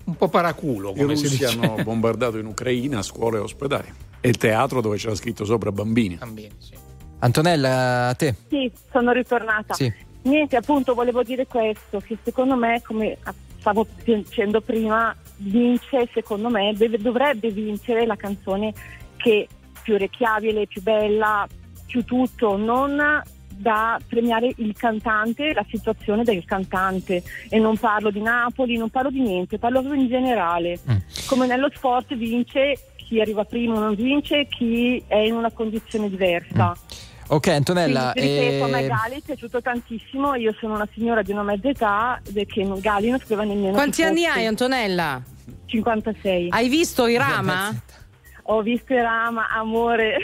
S6: un po' paraculo,
S3: I
S6: come si
S3: russi hanno bombardato in Ucraina scuole e ospedali. E il teatro dove c'era scritto sopra bambini.
S6: Bambini, sì.
S2: Antonella, a te.
S23: Sì, sono ritornata.
S2: Sì.
S23: Niente, appunto volevo dire questo, che secondo me, come stavo dicendo prima, vince, secondo me, deve- dovrebbe vincere la canzone che è più orecchiabile, più bella, più tutto, non da premiare il cantante, la situazione del cantante. E non parlo di Napoli, non parlo di niente, parlo proprio in generale. Come nello sport vince chi arriva primo, non vince chi è in una condizione diversa.
S2: Ok, Antonella.
S23: Quindi, ripeto, a me
S2: eh,
S23: Gali è piaciuto tantissimo. Io sono una signora di una mezza età che non- Gali non sapeva nemmeno
S4: Quanti anni
S23: fosse.
S4: hai, Antonella?
S23: 56.
S4: Hai visto Irama?
S23: Ho visto Rama, amore.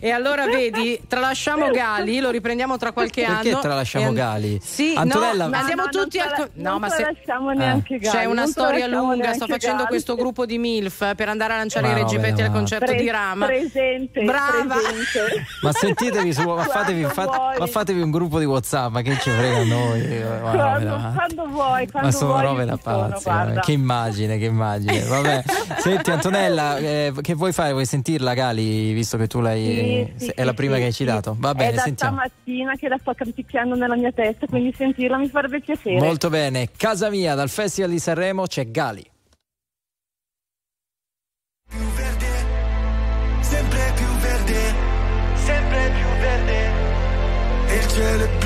S4: e allora vedi, tralasciamo Gali, lo riprendiamo tra qualche
S2: Perché
S4: anno.
S2: tralasciamo
S4: E-
S2: Gali?
S4: Sì,
S2: Antonella-
S4: no,
S2: No,
S4: andiamo
S23: no,
S4: tutti al.
S23: trala-
S4: No,
S23: non
S4: ma se.
S23: tralasciamo neanche Gali,
S4: C'è una storia lunga. Sto facendo
S23: Gali.
S4: questo gruppo di MILF per andare a lanciare
S2: Ma
S4: i
S2: no,
S4: reggipetti
S2: bene,
S4: al concerto
S23: Pre-
S4: di Rama.
S23: Presente,
S4: Brava.
S23: presente. <laughs>
S2: Ma sentitevi su, ma fatevi, fate- ma fatevi un gruppo di WhatsApp, ma che ci frega a noi? <laughs>
S23: Quando, quando vuoi, quando
S2: ma sono
S23: vuoi
S2: robe da pazzi. Che immagine, che immagine. Vabbè. <laughs> Senti Antonella, eh, che vuoi fare? Vuoi sentirla Gali, visto che tu l'hai...
S23: Sì, sì,
S2: è la prima
S23: sì,
S2: che hai citato? Va
S23: È
S2: bene,
S23: da
S2: sentiamo.
S23: stamattina che la sto canticchiando nella mia testa, quindi sentirla mi farebbe piacere.
S2: Molto bene. Casa mia, dal Festival di Sanremo c'è Gali.
S24: sempre più verde, sempre più verde. E il cielo è blu,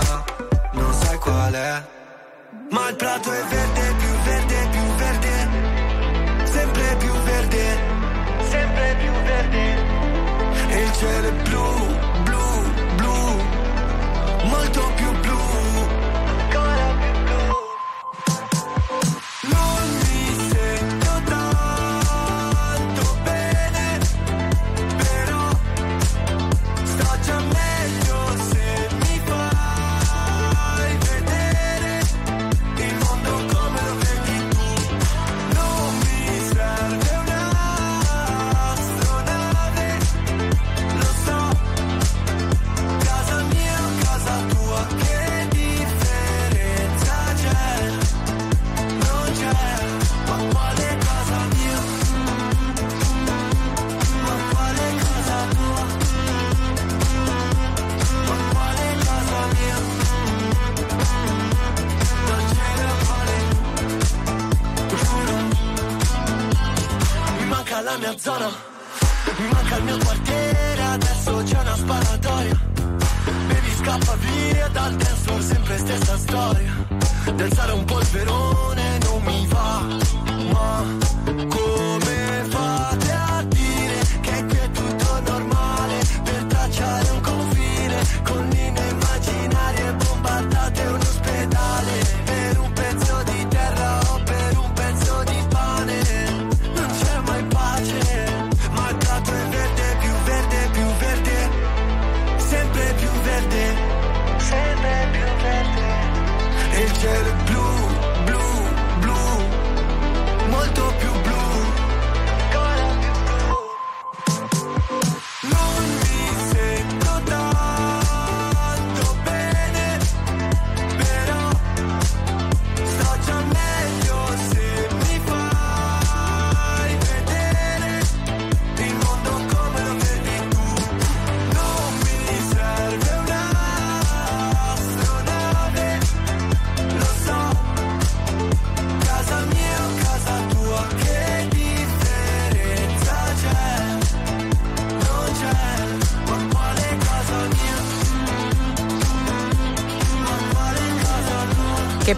S24: Ma il prato è verde,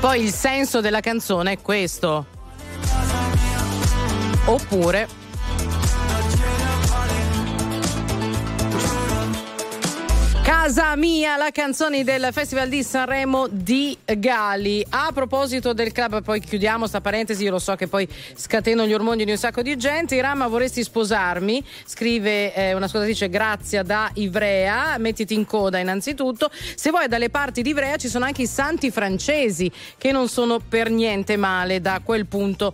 S4: poi il senso della canzone è questo. Oppure. Casa mia, la canzone del Festival di Sanremo di Gali. A proposito del club, poi chiudiamo sta parentesi, io lo so che poi scateno gli ormoni di un sacco di gente. Irama, vorresti sposarmi? Scrive eh, una ascoltatrice Grazia da Ivrea, mettiti in coda innanzitutto. Se vuoi dalle parti di Ivrea ci sono anche i santi francesi che non sono per niente male da quel punto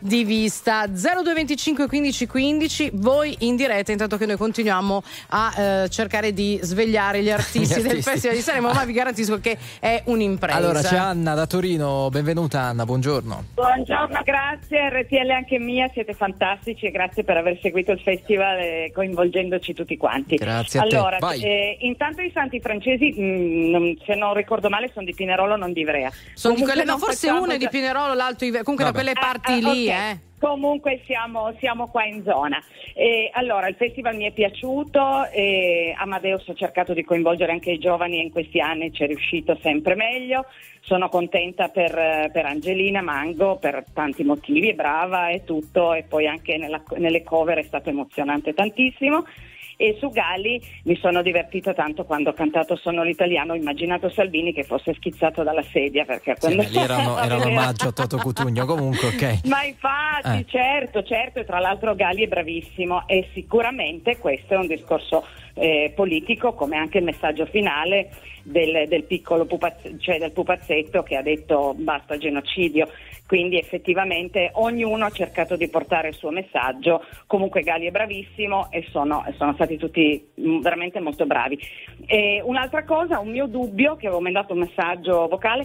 S4: di vista. 0225 15 15, voi in diretta, intanto che noi continuiamo a eh, cercare di svegliare gli artisti,
S2: Gli
S4: del
S2: artisti.
S4: Festival di Sanremo, ma vi garantisco che è un'impresa.
S2: Allora c'è Anna da Torino, benvenuta Anna, buongiorno.
S25: Buongiorno, grazie, RTL anche mia, siete fantastici e grazie per aver seguito il festival eh, coinvolgendoci tutti quanti.
S2: Grazie a te.
S25: allora,
S2: Vai.
S25: eh, intanto i santi francesi, mh, non- se non ricordo male, sono di Pinerolo, non di Ivrea.
S4: Sono di
S25: Comunque
S4: quelle, no, forse uno è di Pinerolo, l'altro di comunque da
S25: Vabbè.
S4: quelle parti
S25: Ah, ah,
S4: lì. Eh.
S25: Comunque siamo, siamo qua in zona. E allora, il festival mi è piaciuto, e Amadeus ha cercato di coinvolgere anche i giovani e in questi anni ci è riuscito sempre meglio. Sono contenta per, per Angelina Mango per tanti motivi, è brava e tutto, e poi anche nella- nelle cover è stato emozionante tantissimo. E su Gali mi sono divertita tanto quando ho cantato Sono l'italiano, ho immaginato Salvini che fosse schizzato dalla sedia perché
S2: Sì,
S25: quando
S2: beh, lì erano, <laughs> era un omaggio a Toto Cutugno, comunque ok.
S25: ma infatti,
S2: Eh.
S25: certo, certo, e tra l'altro Gali è bravissimo e sicuramente questo è un discorso eh, politico, come anche il messaggio finale del, del piccolo pupazz- cioè del pupazzetto che ha detto basta genocidio. Quindi effettivamente ognuno ha cercato di portare il suo messaggio, comunque Gali è bravissimo e sono, sono stati tutti mm, veramente molto bravi. E un'altra cosa, un mio dubbio, che avevo mandato un messaggio vocale,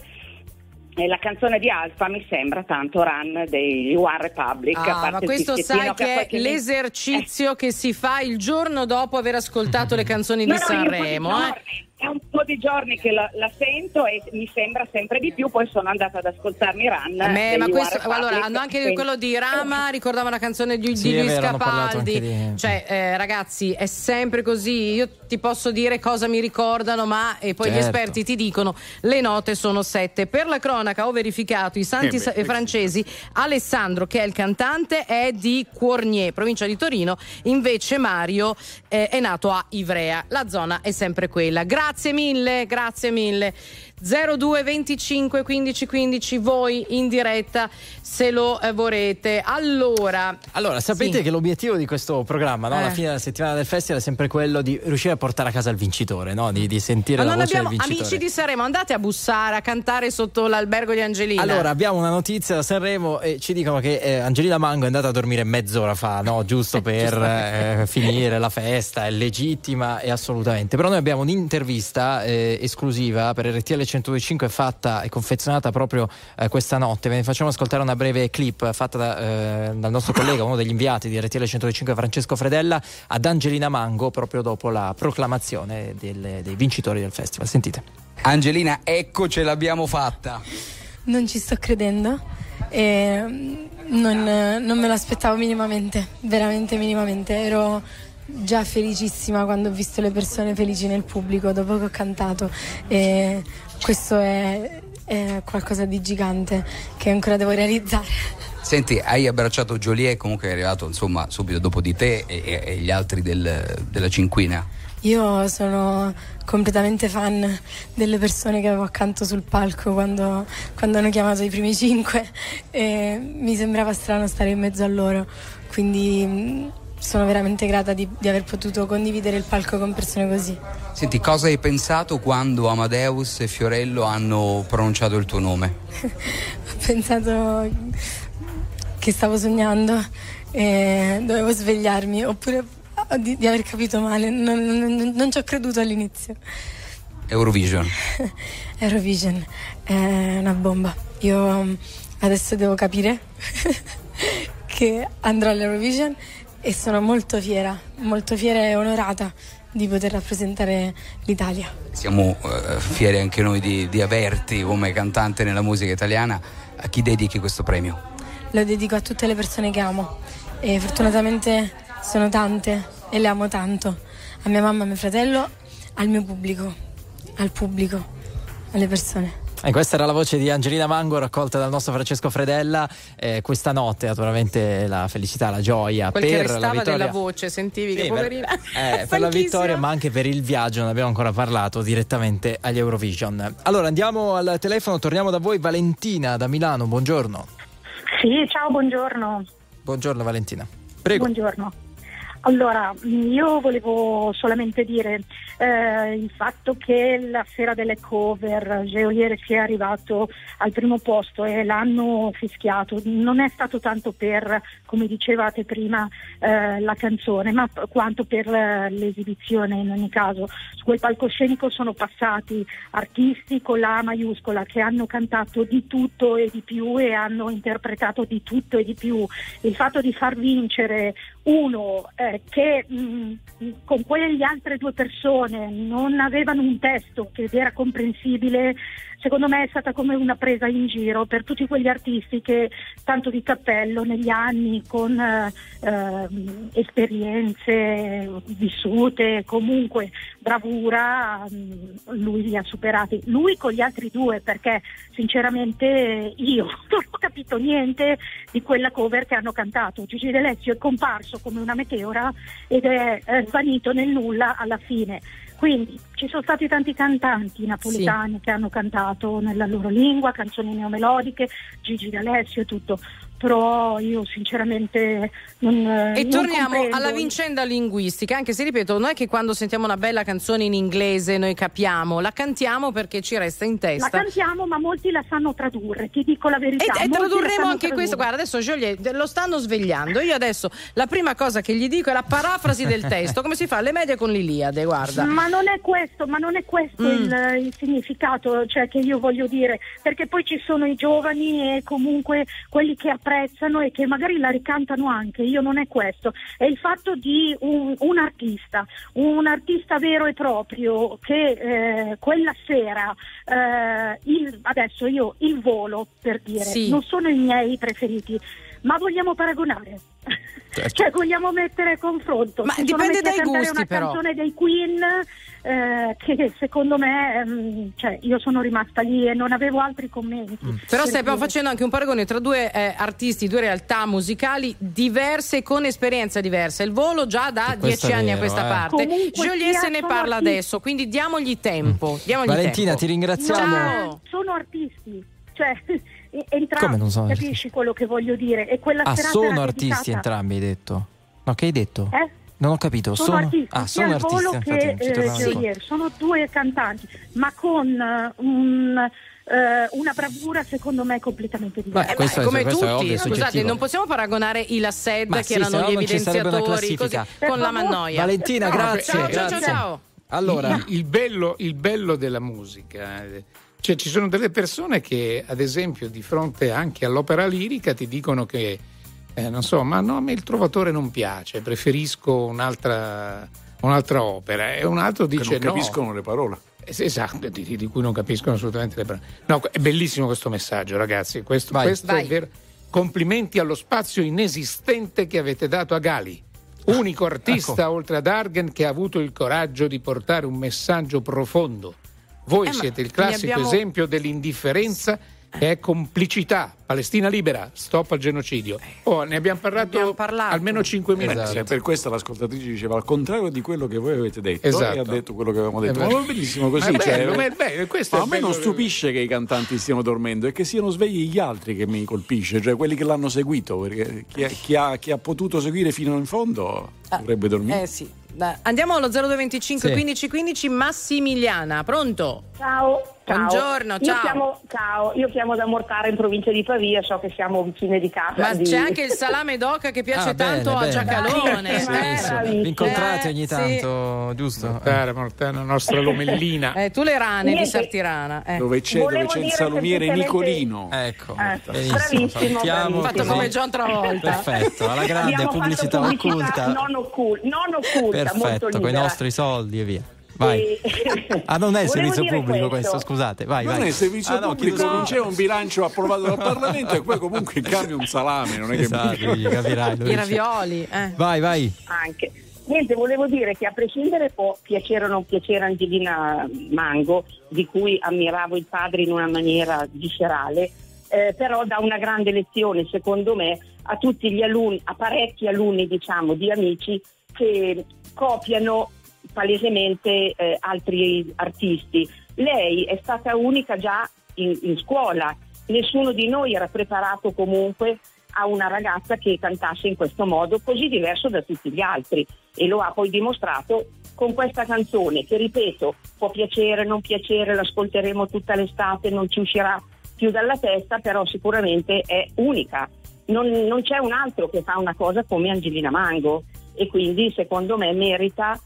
S25: la canzone di Alfa mi sembra tanto Run dei One Republic.
S4: Ah, ma questo sai
S25: ha
S4: che è l'esercizio che si fa il giorno dopo aver ascoltato le canzoni di
S25: No, no, di
S4: Sanremo. eh.
S25: È un po' di giorni che la, la sento e mi sembra sempre di più, poi sono andata ad ascoltarmi Run.
S4: A me, ma questo, allora, hanno anche
S25: quindi-
S4: quello di Rama, ricordava una canzone di,
S2: Sì,
S4: di Luis
S2: vero,
S4: Capaldi.
S2: di-
S4: Cioè, eh, ragazzi, è sempre così. Io ti posso dire cosa mi ricordano, ma e poi gli
S2: Certo.
S4: esperti ti dicono le note sono sette. Per la cronaca ho verificato i santi
S2: Eh beh,
S4: francesi. Alessandro, che è il cantante, è di Cournier, provincia di Torino. Invece Mario eh, è nato a Ivrea. La zona è sempre quella. Grazie mille, grazie mille. 02 25 15 15 voi in diretta se lo eh, vorrete. Allora,
S2: Allora, sapete
S4: Sì.
S2: che l'obiettivo di questo programma, no? alla
S4: Eh.
S2: fine della settimana del festival, è sempre quello di riuscire a portare a casa il vincitore, no? di, di sentire
S4: ma
S2: la
S4: non
S2: voce
S4: abbiamo
S2: del vincitore.
S4: amici di Sanremo, andate a bussare, a cantare sotto l'albergo di Angelina.
S2: Allora, abbiamo una notizia da Sanremo e ci dicono che eh, Angelina Mango è andata a dormire mezz'ora fa, no? Giusto <laughs> per eh, finire la festa, è legittima e assolutamente. Però noi abbiamo un'intervista eh, esclusiva per RTL 125 fatta e confezionata proprio eh, questa notte. Ve ne facciamo ascoltare una breve clip fatta da, eh, dal nostro collega, uno degli inviati di RTL 125, Francesco Fredella, ad Angelina Mango proprio dopo la proclamazione del- dei vincitori del festival. Sentite.
S26: Angelina, ecco ce l'abbiamo fatta.
S27: Non ci sto credendo e mm, non, eh, non me lo aspettavo minimamente, veramente minimamente. Ero già felicissima quando ho visto le persone felici nel pubblico dopo che ho cantato e questo è, è qualcosa di gigante che ancora devo realizzare.
S26: Senti, hai abbracciato Joliet, comunque è arrivato insomma subito dopo di te e, e- gli altri del- della cinquina.
S27: Io sono completamente fan delle persone che avevo accanto sul palco quando, quando hanno chiamato i primi cinque e mi sembrava strano stare in mezzo a loro, quindi sono veramente grata di, di aver potuto condividere il palco con persone così.
S26: Senti, cosa hai pensato quando Amadeus e Fiorello hanno pronunciato il tuo nome? <laughs>
S27: Ho pensato che stavo sognando e dovevo svegliarmi oppure di, di aver capito male, non, non- non ci ho creduto all'inizio.
S26: Eurovision. <laughs>
S27: Eurovision è una bomba. Io mm, adesso devo capire <laughs> che andrò all'Eurovision e sono molto fiera, molto fiera e onorata di poter rappresentare l'Italia.
S26: Siamo eh, fieri anche noi di, di averti come cantante nella musica italiana. A chi dedichi questo premio?
S27: Lo dedico a tutte le persone che amo e fortunatamente sono tante e le amo tanto. A mia mamma, a mio fratello, al mio pubblico, al pubblico, alle persone.
S2: E questa era la voce di Angelina Mango raccolta dal nostro Francesco Fredella. Eh, questa notte, naturalmente, la felicità, la gioia
S4: quel
S2: per
S4: che
S2: la
S4: restava
S2: vittoria.
S4: della voce, sentivi
S2: Sì,
S4: che
S2: per-
S4: poverina.
S2: Eh, <laughs> per la vittoria, ma anche per il viaggio, non abbiamo ancora parlato direttamente agli Eurovision. Allora andiamo al telefono, torniamo da voi. Valentina da Milano, buongiorno.
S28: Sì, ciao, buongiorno.
S2: Buongiorno Valentina. Prego.
S28: Buongiorno.
S29: Allora, io volevo solamente dire eh, il fatto che la sera delle cover Geoliere sia arrivato al primo posto e l'hanno fischiato non è stato tanto per, come dicevate prima, eh, la canzone, ma quanto per eh, l'esibizione in ogni caso. Su quel palcoscenico sono passati artisti con la maiuscola che hanno cantato di tutto e di più e hanno interpretato di tutto e di più. Il fatto di far vincere uno eh, che mh, con quelle altre due persone non avevano un testo che era comprensibile, secondo me è stata come una presa in giro per tutti quegli artisti che tanto di cappello negli anni con eh, ehm, esperienze vissute, comunque bravura, mh, lui li ha superati. Lui con gli altri due perché sinceramente io <laughs> non ho capito niente di quella cover che hanno cantato. Gigi D'Alessio è comparso come una meteora ed è eh, svanito nel nulla alla fine. Quindi ci sono stati tanti cantanti napoletani che hanno cantato nella loro lingua, canzoni neomelodiche, Gigi D'Alessio e tutto, però io sinceramente non
S4: E
S29: non
S4: torniamo
S29: comprendo.
S4: alla vicenda linguistica, anche se ripeto, non è che quando sentiamo una bella canzone in inglese noi capiamo, la cantiamo perché ci resta in
S29: La
S4: testa.
S29: cantiamo, ma molti la sanno tradurre, ti dico la verità.
S4: E, e
S29: la
S4: tradurremo anche questo.
S29: tradurre.
S4: Guarda, adesso Joliet lo stanno svegliando. Io adesso la prima cosa che gli dico è la parafrasi del <laughs> testo, come si fa alle medie con l'Iliade, guarda.
S29: Ma non è questo, ma non è questo
S4: Mm.
S29: il, il significato cioè, che io voglio dire, perché poi ci sono i giovani e comunque quelli che apprezzano e che magari la ricantano anche, io non è questo, è il fatto di un, un artista, un artista vero e proprio che eh, quella sera, eh, il- adesso io il volo per dire,
S4: Sì.
S29: non sono i miei preferiti, ma vogliamo paragonare. <laughs> Cioè vogliamo mettere a confronto.
S4: Ma dipende
S29: a
S4: dai
S29: cantare
S4: gusti,
S29: una
S4: però.
S29: canzone dei Queen eh, che secondo me, ehm, cioè io sono rimasta lì e non avevo altri commenti.
S4: Però
S29: Per
S4: stiamo facendo anche un paragone tra due eh, artisti, due realtà musicali diverse con esperienze diverse. Il volo già da dieci anni a
S2: vero,
S4: questa
S2: eh.
S4: parte. Joliet se ne parla
S29: artisti.
S4: adesso, quindi diamogli tempo. diamogli
S2: Valentina,
S4: tempo.
S2: ti ringraziamo.
S4: Ciao.
S29: Sono artisti, cioè entrambi,
S2: Come non sono
S29: capisci quello che voglio dire? E quella
S2: Ah,
S29: serata
S2: sono artisti
S29: dedicata-
S2: entrambi, hai detto. No, che hai detto?
S29: Eh?
S2: Non ho capito.
S29: Sono, artisti,
S2: ah, sono artisti.
S29: che eh. Geolier. Sono due cantanti, ma con eh, un, eh, una bravura secondo me completamente diversa.
S2: Beh, questo è-
S4: come
S2: questo è
S4: tutti,
S2: ovvio,
S4: scusate, non possiamo paragonare i Lassed
S2: Ma
S4: che
S2: sì,
S4: erano gli evidenziatori così, con la mannoia.
S2: Valentina,
S6: No,
S2: grazie.
S4: ciao, ciao, ciao, ciao.
S2: Allora,
S6: il, il bello, il bello della musica, eh, cioè ci sono delle persone che, ad esempio, di fronte anche all'opera lirica ti dicono che, eh, non so, ma no, a me il trovatore non piace, preferisco un'altra, un'altra opera. E un altro
S3: Che
S6: dice
S3: non capiscono le parole.
S6: no. Esatto, di, di cui non capiscono assolutamente le parole. No, è bellissimo questo messaggio, ragazzi. Questo,
S2: Vai.
S6: questo è
S4: Vai.
S6: vero. Complimenti allo spazio inesistente che avete dato a Gali. Unico artista,
S2: ecco.
S6: oltre ad Argen, che ha avuto il coraggio di portare un messaggio profondo. Voi
S4: Eh, ma
S6: siete il classico
S4: abbiamo-
S6: esempio dell'indifferenza che è complicità. Palestina libera, stop al genocidio. Oh, ne abbiamo parlato,
S4: Abbiamo parlato.
S6: almeno 5 minuti.
S3: Beh, per questo l'ascoltatrice diceva al contrario di quello che voi avete detto
S6: Esatto.
S3: e ha detto quello che avevamo detto.
S6: È
S3: Ma
S6: vero.
S3: è bellissimo
S6: Ma
S3: così.
S6: è
S3: cioè,
S6: bello, ma è bello, questo
S3: ma
S6: è
S3: a me non stupisce che i cantanti stiano dormendo, è che siano svegli gli altri che mi colpisce, cioè quelli che l'hanno seguito, perché chi, ha- chi ha, chi ha potuto seguire fino in fondo dovrebbe dormire.
S4: Eh sì. Andiamo allo 0225
S2: Sì.
S4: 15 15 Massimiliana, pronto?
S30: Ciao, ciao.
S4: Buongiorno,
S30: Io
S4: ciao.
S30: chiamo, ciao, io chiamo da Mortara in provincia di Pavia, so che siamo vicine di casa.
S4: Ma
S30: di-
S4: c'è anche il salame d'oca che piace
S2: Ah, bene,
S4: tanto a
S2: bene.
S4: Giacalone.
S30: Sì,
S4: eh.
S30: sì.
S2: vi incontrate
S4: Eh,
S2: ogni
S4: sì.
S2: tanto, giusto?
S6: Mortara, Mortara, la nostra lomellina.
S4: Eh, tu le rane di
S30: Niente.
S4: Sartirana. eh.
S3: Dove c'è, dove c'è il salumiere Nicolino.
S2: Ecco,
S30: Eh, bravissimo, bravissimo.
S4: Fatto
S2: così.
S4: come John Travolta.
S2: Perfetto, alla grande pubblicità
S30: fatto
S2: occulta.
S30: Non, occul- non occulta, molto
S2: Perfetto, con i nostri soldi e via. Vai. Ah, non è il servizio pubblico questo, scusate, vai,
S3: non
S2: vai.
S3: è servizio
S2: Ah, no,
S3: pubblico, non c'è un bilancio approvato dal Parlamento e poi comunque cambia un salame, non è che
S2: Esatto, Luigi, capirai.
S4: I ravioli. eh.
S2: Vai, vai.
S30: anche. Niente, volevo dire che a prescindere può piacere o non piacere Angelina Mango, di cui ammiravo il padre in una maniera viscerale, eh, però dà una grande lezione, secondo me, a tutti gli alunni, a parecchi alunni, diciamo, di amici che copiano palesemente eh, altri artisti. Lei è stata unica già in, in scuola, nessuno di noi era preparato comunque a una ragazza che cantasse in questo modo così diverso da tutti gli altri e lo ha poi dimostrato con questa canzone che ripeto può piacere, non piacere, l'ascolteremo tutta l'estate, non ci uscirà più dalla testa, però sicuramente è unica. Non, non c'è un altro che fa una cosa come Angelina Mango e quindi secondo me merita,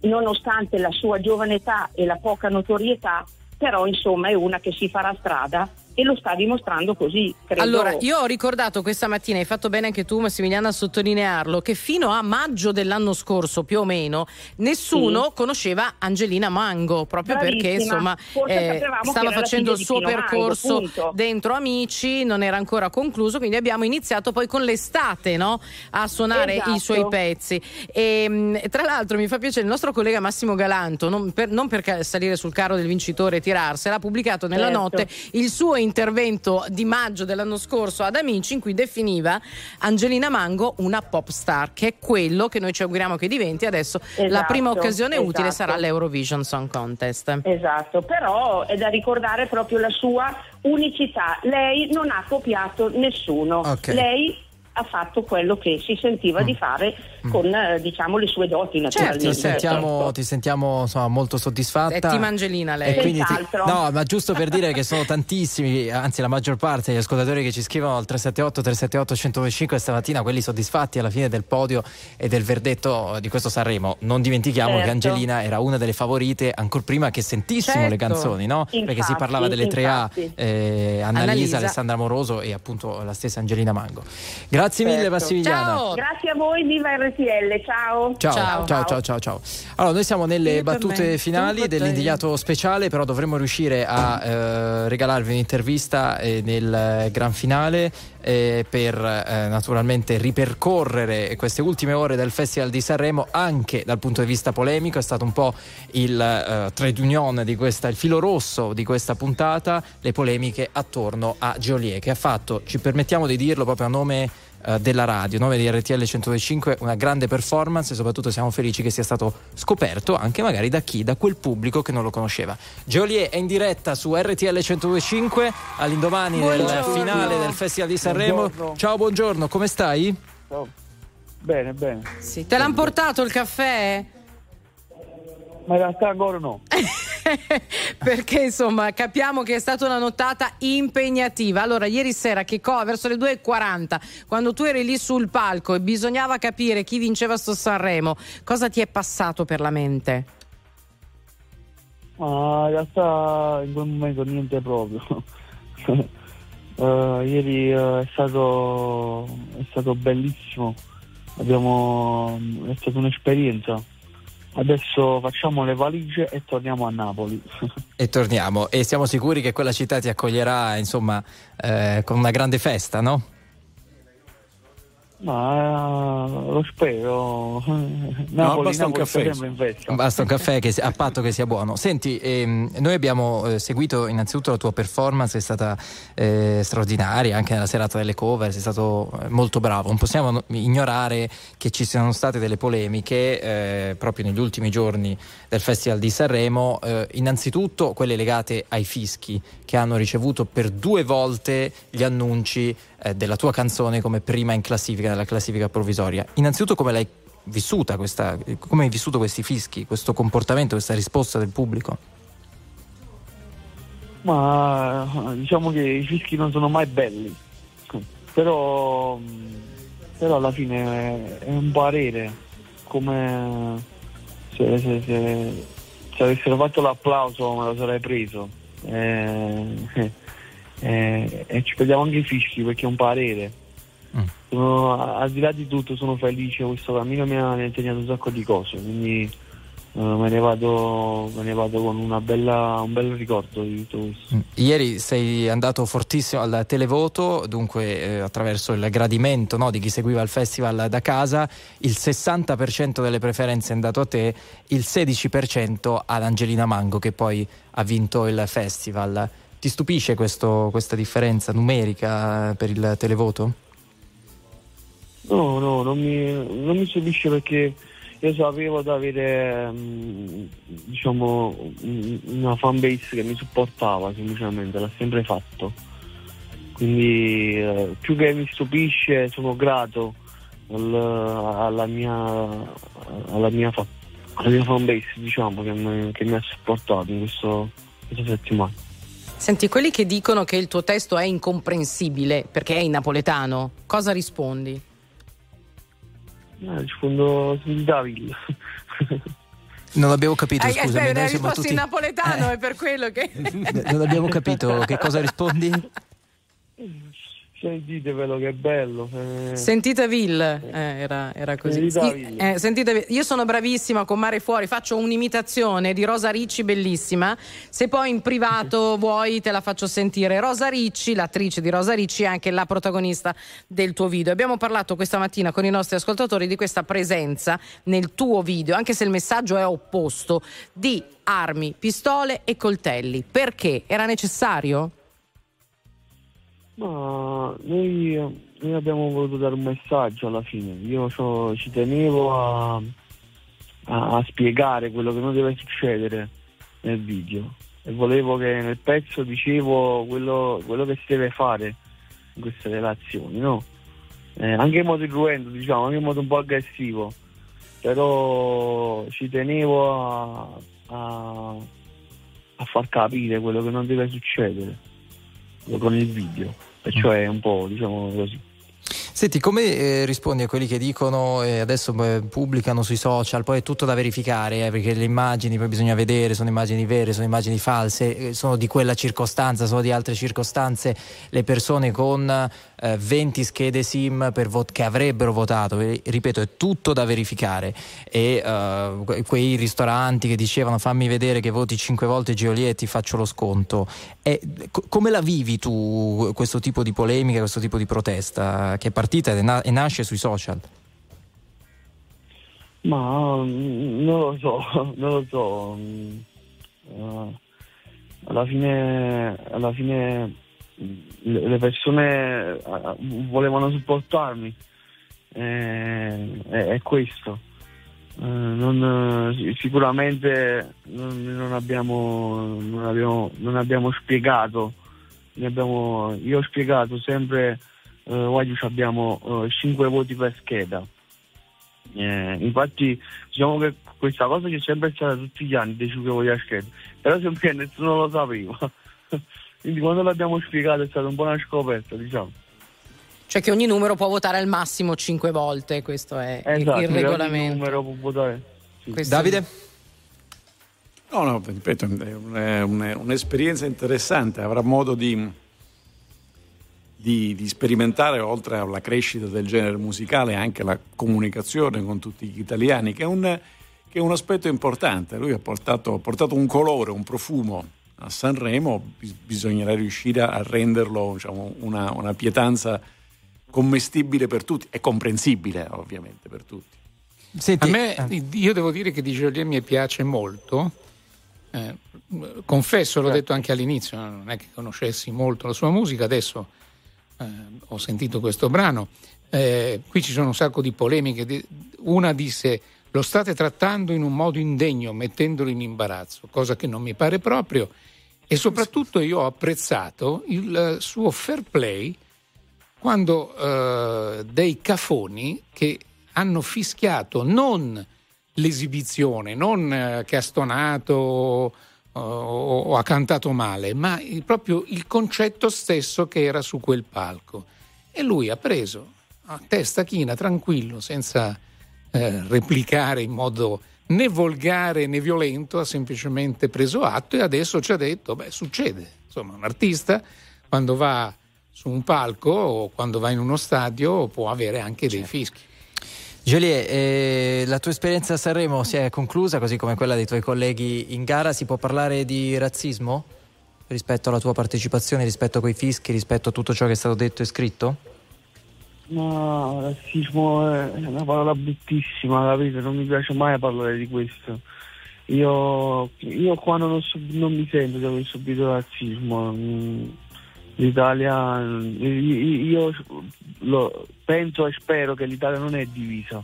S30: nonostante la sua giovane età e la poca notorietà, però insomma è una che si farà strada e lo sta dimostrando così. Credo.
S4: Allora, io ho ricordato questa mattina, hai fatto bene anche tu Massimiliano a sottolinearlo, che fino a maggio dell'anno scorso più o meno nessuno
S30: Sì.
S4: conosceva Angelina Mango, proprio
S30: Bravissima.
S4: perché insomma eh, stava facendo il suo
S30: Mango,
S4: percorso
S30: punto.
S4: dentro Amici, non era ancora concluso, quindi abbiamo iniziato poi con l'estate no? a suonare
S30: Esatto.
S4: i suoi pezzi. E, mh, tra l'altro mi fa piacere il nostro collega Massimo Galanto, non per, non per salire sul carro del vincitore e tirarsela, ha pubblicato nella
S30: Certo.
S4: notte il suo intervento di maggio dell'anno scorso ad Amici in cui definiva Angelina Mango una pop star, che è quello che noi ci auguriamo che diventi adesso. la
S30: Esatto,
S4: prima occasione utile
S30: esatto.
S4: sarà l'Eurovision Song Contest.
S30: Esatto, però è da ricordare proprio la sua unicità. Lei non ha copiato nessuno.
S2: Ok.
S30: Lei ha fatto quello che si sentiva di fare con eh, diciamo le sue doti naturalmente.
S2: Ti sentiamo, ti sentiamo insomma, molto soddisfatta.
S4: È team Angelina lei.
S2: E quindi ti- no, ma giusto per dire che sono tantissimi, anzi la maggior parte degli ascoltatori che ci scrivono al 378 378 1025 stamattina, quelli soddisfatti alla fine del podio e del verdetto di questo Sanremo. Non dimentichiamo che
S30: Certo.
S2: Angelina era una delle favorite ancora prima che sentissimo le
S30: Certo.
S2: canzoni, no? Perché si
S30: Infatti,
S2: parlava delle 3A,
S30: infatti.
S2: eh, Annalisa,
S4: Annalisa.
S2: Alessandra Moroso e appunto la stessa Angelina Mango. Grazie mille
S30: Certo.
S2: Massimiliana.
S4: Ciao.
S30: Grazie a voi, viva RTL, ciao.
S2: Ciao, ciao, ciao, ciao, ciao. Allora, noi siamo nelle
S4: Io
S2: battute finali dell'indigliato speciale, però dovremmo riuscire a eh, regalarvi un'intervista eh, nel gran finale eh, per eh, naturalmente ripercorrere queste ultime ore del Festival di Sanremo anche dal punto di vista polemico. È stato un po' il eh, trade union di questa, il filo rosso di questa puntata, le polemiche attorno a Geolier, che ha fatto, ci permettiamo di dirlo proprio a nome eh, della radio, nome di RTL 125, una grande performance e soprattutto siamo felici che sia stato scoperto anche magari da chi, da quel pubblico che non lo conosceva. Geolier è in diretta su RTL 125 all'indomani del finale del Festival di Sanremo.
S31: Buongiorno.
S2: Ciao, buongiorno, come stai?
S31: Bene, bene.
S4: Sì, Te l'hanno portato il caffè?
S31: Ma in realtà ancora no. <laughs>
S4: Perché insomma capiamo che è stata una nottata impegnativa. Allora, ieri sera, che co- verso le 2.40, quando tu eri lì sul palco e bisognava capire chi vinceva sto Sanremo, cosa ti è passato per la mente?
S31: Ma in realtà in quel momento niente proprio. <laughs> Eh, ieri eh, è stato è stato bellissimo. Abbiamo è stata un'esperienza. Adesso facciamo le valigie e torniamo a Napoli. <laughs>
S2: E torniamo e siamo sicuri che quella città ti accoglierà insomma eh, con una grande festa, no?
S31: Ma eh, lo spero. Napoli,
S3: basta un caffè.
S2: Basta un caffè che, a patto che sia buono. Senti, ehm, noi abbiamo eh, seguito innanzitutto la tua performance, è stata eh, straordinaria anche nella serata delle cover, sei stato eh, molto bravo. Non possiamo no- ignorare che ci siano state delle polemiche eh, proprio negli ultimi giorni del Festival di Sanremo, eh, innanzitutto quelle legate ai fischi che hanno ricevuto per due volte gli annunci eh, della tua canzone come prima in classifica, nella classifica provvisoria. Innanzitutto come l'hai vissuta questa, come hai vissuto questi fischi, questo comportamento, questa risposta del pubblico?
S31: Ma diciamo che i fischi non sono mai belli, però, però alla fine è, un parere, come se, se- se- se avessero fatto l'applauso me lo sarei preso. Eh, eh, e ci prendiamo anche i fischi perché è un parere. Sono- al di là di tutto sono felice, questo cammino mi ha, insegnato un sacco di cose, quindi eh, me, ne vado, me ne vado con una bella, un bel ricordo di tutto questo.
S2: Ieri sei andato fortissimo al televoto, dunque eh, attraverso il gradimento no, di chi seguiva il festival da casa, il 60% delle preferenze è andato a te, il 16% ad Angelina Mango che poi ha vinto il festival. Ti stupisce questo- questa differenza numerica eh, per il televoto?
S31: No, no, non mi, non mi stupisce perché io sapevo di avere mm, diciamo un- una fanbase che mi supportava semplicemente, l'ha sempre fatto. Quindi eh, più che mi stupisce sono grato al- alla mia, alla mia, alla mia fanbase diciamo, che, mi, che mi ha supportato in questo, questa settimana.
S4: Senti, quelli che dicono che il tuo testo è incomprensibile perché è in napoletano, cosa rispondi?
S31: Eh, rispondo Villa. <laughs>
S2: Non abbiamo capito,
S4: Eh,
S2: scusami.
S4: eh,
S2: noi siamo
S4: risposto
S2: tutti...
S4: in napoletano, è per quello che... <laughs>
S2: Non abbiamo capito che cosa rispondi? <laughs>
S31: Sentitevelo che è bello. eh.
S4: Sentiteville, eh, era, era così.
S31: Sentiteville.
S4: Eh, sentiteville. Io sono bravissima con Mare Fuori, faccio un'imitazione di Rosa Ricci bellissima. Se poi in privato vuoi te la faccio sentire. Rosa Ricci, l'attrice di Rosa Ricci, è anche la protagonista del tuo video. Abbiamo parlato questa mattina con i nostri ascoltatori di questa presenza nel tuo video, anche se il messaggio è opposto, di armi, pistole e coltelli. Perché? Era necessario?
S31: Ma noi, noi abbiamo voluto dare un messaggio alla fine. Io c'ho- ci tenevo a, a- a spiegare quello che non deve succedere nel video. E volevo che nel pezzo dicevo quello, quello che si deve fare in queste relazioni, no? Eh, anche in modo irruento, diciamo, anche in modo un po' aggressivo. Però ci tenevo a, a- a far capire quello che non deve succedere con il video. Perciò è un po', diciamo così.
S2: Senti, come eh, rispondi a quelli che dicono eh, adesso beh, pubblicano sui social, poi è tutto da verificare, eh, perché le immagini poi bisogna vedere, sono immagini vere, sono immagini false, eh, sono di quella circostanza, sono di altre circostanze, le persone con eh, 20 schede SIM vot- che avrebbero votato, eh, ripeto, è tutto da verificare. E eh, que- quei ristoranti che dicevano fammi vedere che voti 5 volte Geolier e ti faccio lo sconto, E co- come la vivi tu questo tipo di polemica, questo tipo di protesta che è partita e, na- e nasce sui social?
S31: Ma mm, non lo so, <laughs> non lo so. mm, eh, alla fine, alla fine mm, le persone eh, volevano supportarmi. Eh, è, questo. Non, sicuramente non, abbiamo, non, abbiamo, non abbiamo spiegato. io ho spiegato sempre, eh, Wadius abbiamo 5 voti per scheda. Eh, infatti diciamo che questa cosa c'è sempre stata tutti gli anni dei 5 voti a scheda, però sempre nessuno lo sapeva. <laughs> Quindi quando l'abbiamo spiegato è stata un po' una scoperta, diciamo.
S4: Cioè che ogni numero può votare al massimo 5 volte, questo è il-
S31: Esatto,
S4: il
S31: ogni
S4: regolamento.
S31: numero può votare.
S4: Questo-
S2: Davide?
S3: No, no, ripeto, è un- è un- è un'esperienza interessante, avrà modo di, di- di sperimentare, oltre alla crescita del genere musicale, anche la comunicazione con tutti gli italiani, che è un, che è un aspetto importante. Lui ha portato, ha portato un colore, un profumo a Sanremo, bis- bisognerà riuscire a renderlo diciamo, una, una pietanza commestibile per tutti e comprensibile ovviamente per tutti.
S6: a me, io devo dire che di Joliet mi piace molto. Eh, confesso, l'ho detto anche all'inizio, non è che conoscessi molto la sua musica, adesso eh, ho sentito questo brano. Eh, qui ci sono un sacco di polemiche. Una disse: Lo state trattando in un modo indegno, mettendolo in imbarazzo, cosa che non mi pare proprio. E soprattutto io ho apprezzato il suo fair play quando eh, dei cafoni che hanno fischiato non l'esibizione, non eh, che ha stonato o, o ha cantato male, ma il- proprio il concetto stesso che era su quel palco. E lui ha preso a testa china, tranquillo, senza eh, replicare in modo né volgare né violento, ha semplicemente preso atto e adesso ci ha detto, beh, succede. Insomma, un artista quando va su un palco o quando va in uno stadio può avere anche dei fischi.
S2: Joliet, eh, la tua esperienza a Sanremo si è conclusa, così come quella dei tuoi colleghi in gara. Si può parlare di razzismo rispetto alla tua partecipazione, rispetto a quei fischi, rispetto a tutto ciò che è stato detto e scritto?
S31: No, razzismo è una parola bruttissima, capito? Non mi piace mai parlare di questo. Io, io qua non, ho non mi sento di aver subito razzismo. L'Italia, io, io penso e spero che l'Italia non è divisa.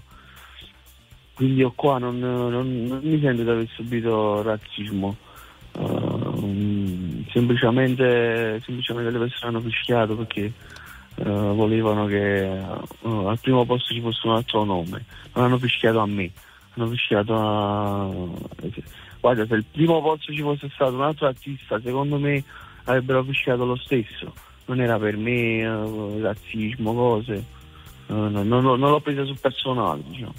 S31: Quindi io qua non, non- non mi sento di aver subito razzismo. Eh, mm, semplicemente, semplicemente le persone hanno fischiato perché eh, volevano che eh, al primo posto ci fosse un altro nome. Non hanno fischiato a me, hanno fischiato a... Guarda, se il primo posto ci fosse stato un altro artista, secondo me avrebbero fischiato lo stesso. Non era per me eh, razzismo, cose. Eh, no, no, no, non l'ho presa sul personale, diciamo.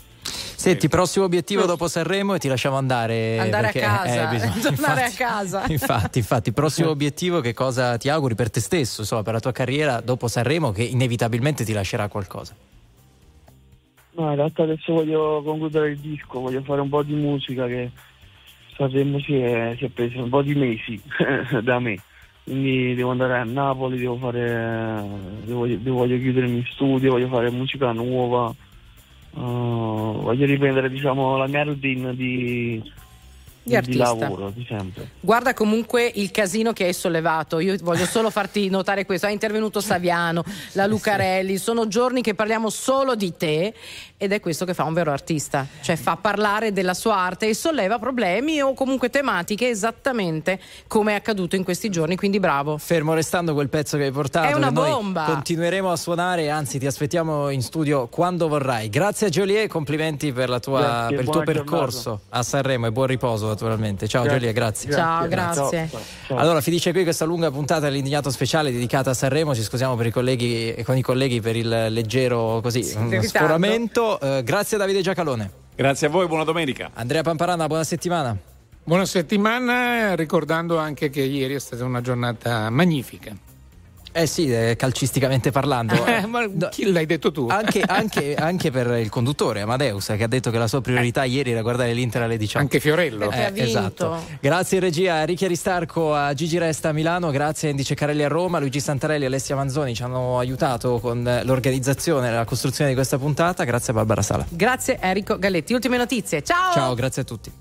S2: Senti, prossimo obiettivo dopo Sanremo e ti lasciamo andare.
S4: Andare
S2: perché,
S4: a casa,
S2: eh, bisogna- <laughs>
S4: tornare
S2: infatti-
S4: a casa. <laughs>
S2: Infatti, infatti, prossimo obiettivo che cosa ti auguri per te stesso, insomma, per la tua carriera dopo Sanremo che inevitabilmente ti lascerà qualcosa?
S31: No, in realtà adesso voglio concludere il disco, voglio fare un po' di musica che Sanremo si è, si è preso un po' di mesi <laughs> da me. Quindi devo andare a Napoli, devo fare. Devo, devo- voglio chiudermi in studio, voglio fare musica nuova. uh, voglio riprendere diciamo la mia routine di,
S4: Di
S31: di lavoro di sempre.
S4: Guarda comunque il casino che hai sollevato. Io voglio solo farti notare questo. È intervenuto Saviano, la <laughs> Lucarelli. Sono giorni che parliamo solo di te ed è questo che fa un vero artista. Cioè fa parlare della sua arte e solleva problemi o comunque tematiche esattamente come è accaduto in questi giorni. Quindi bravo.
S2: Fermo restando quel pezzo che hai portato,
S4: È una bomba.
S2: continueremo a suonare, anzi ti aspettiamo in studio quando vorrai. Grazie a Joliet, complimenti per, la tua-
S31: Grazie,
S2: per il tuo percorso a Sanremo e buon riposo naturalmente. Ciao
S31: Grazie.
S2: Joliet, grazie.
S4: Ciao, grazie.
S2: Allora finisce qui questa lunga puntata dell'indignato speciale dedicata a Sanremo. Ci scusiamo per i colleghi, con i colleghi per il leggero così, mm, Eh, grazie a Davide Giacalone.
S3: Grazie a voi, buona domenica.
S2: Andrea Pamparana, buona settimana.
S6: Buona settimana, ricordando anche che ieri è stata una giornata magnifica.
S2: Eh sì, eh, calcisticamente parlando. <laughs>
S6: Eh, ma chi l'hai detto tu?
S2: Anche, <laughs> anche- anche per il conduttore Amadeus che ha detto che la sua priorità ieri era guardare l'Inter alle 18.
S6: Anche Fiorello.
S4: Vinto.
S2: Esatto. Grazie in regia a Ricchi Aristarco, a Gigi Resta a Milano, grazie a Indice Carelli a Roma, Luigi Santarelli e Alessia Manzoni ci hanno aiutato con eh, l'organizzazione e la costruzione di questa puntata. Grazie a Barbara Sala.
S4: Grazie Enrico Galletti. Ultime notizie. Ciao.
S2: Ciao, grazie a tutti.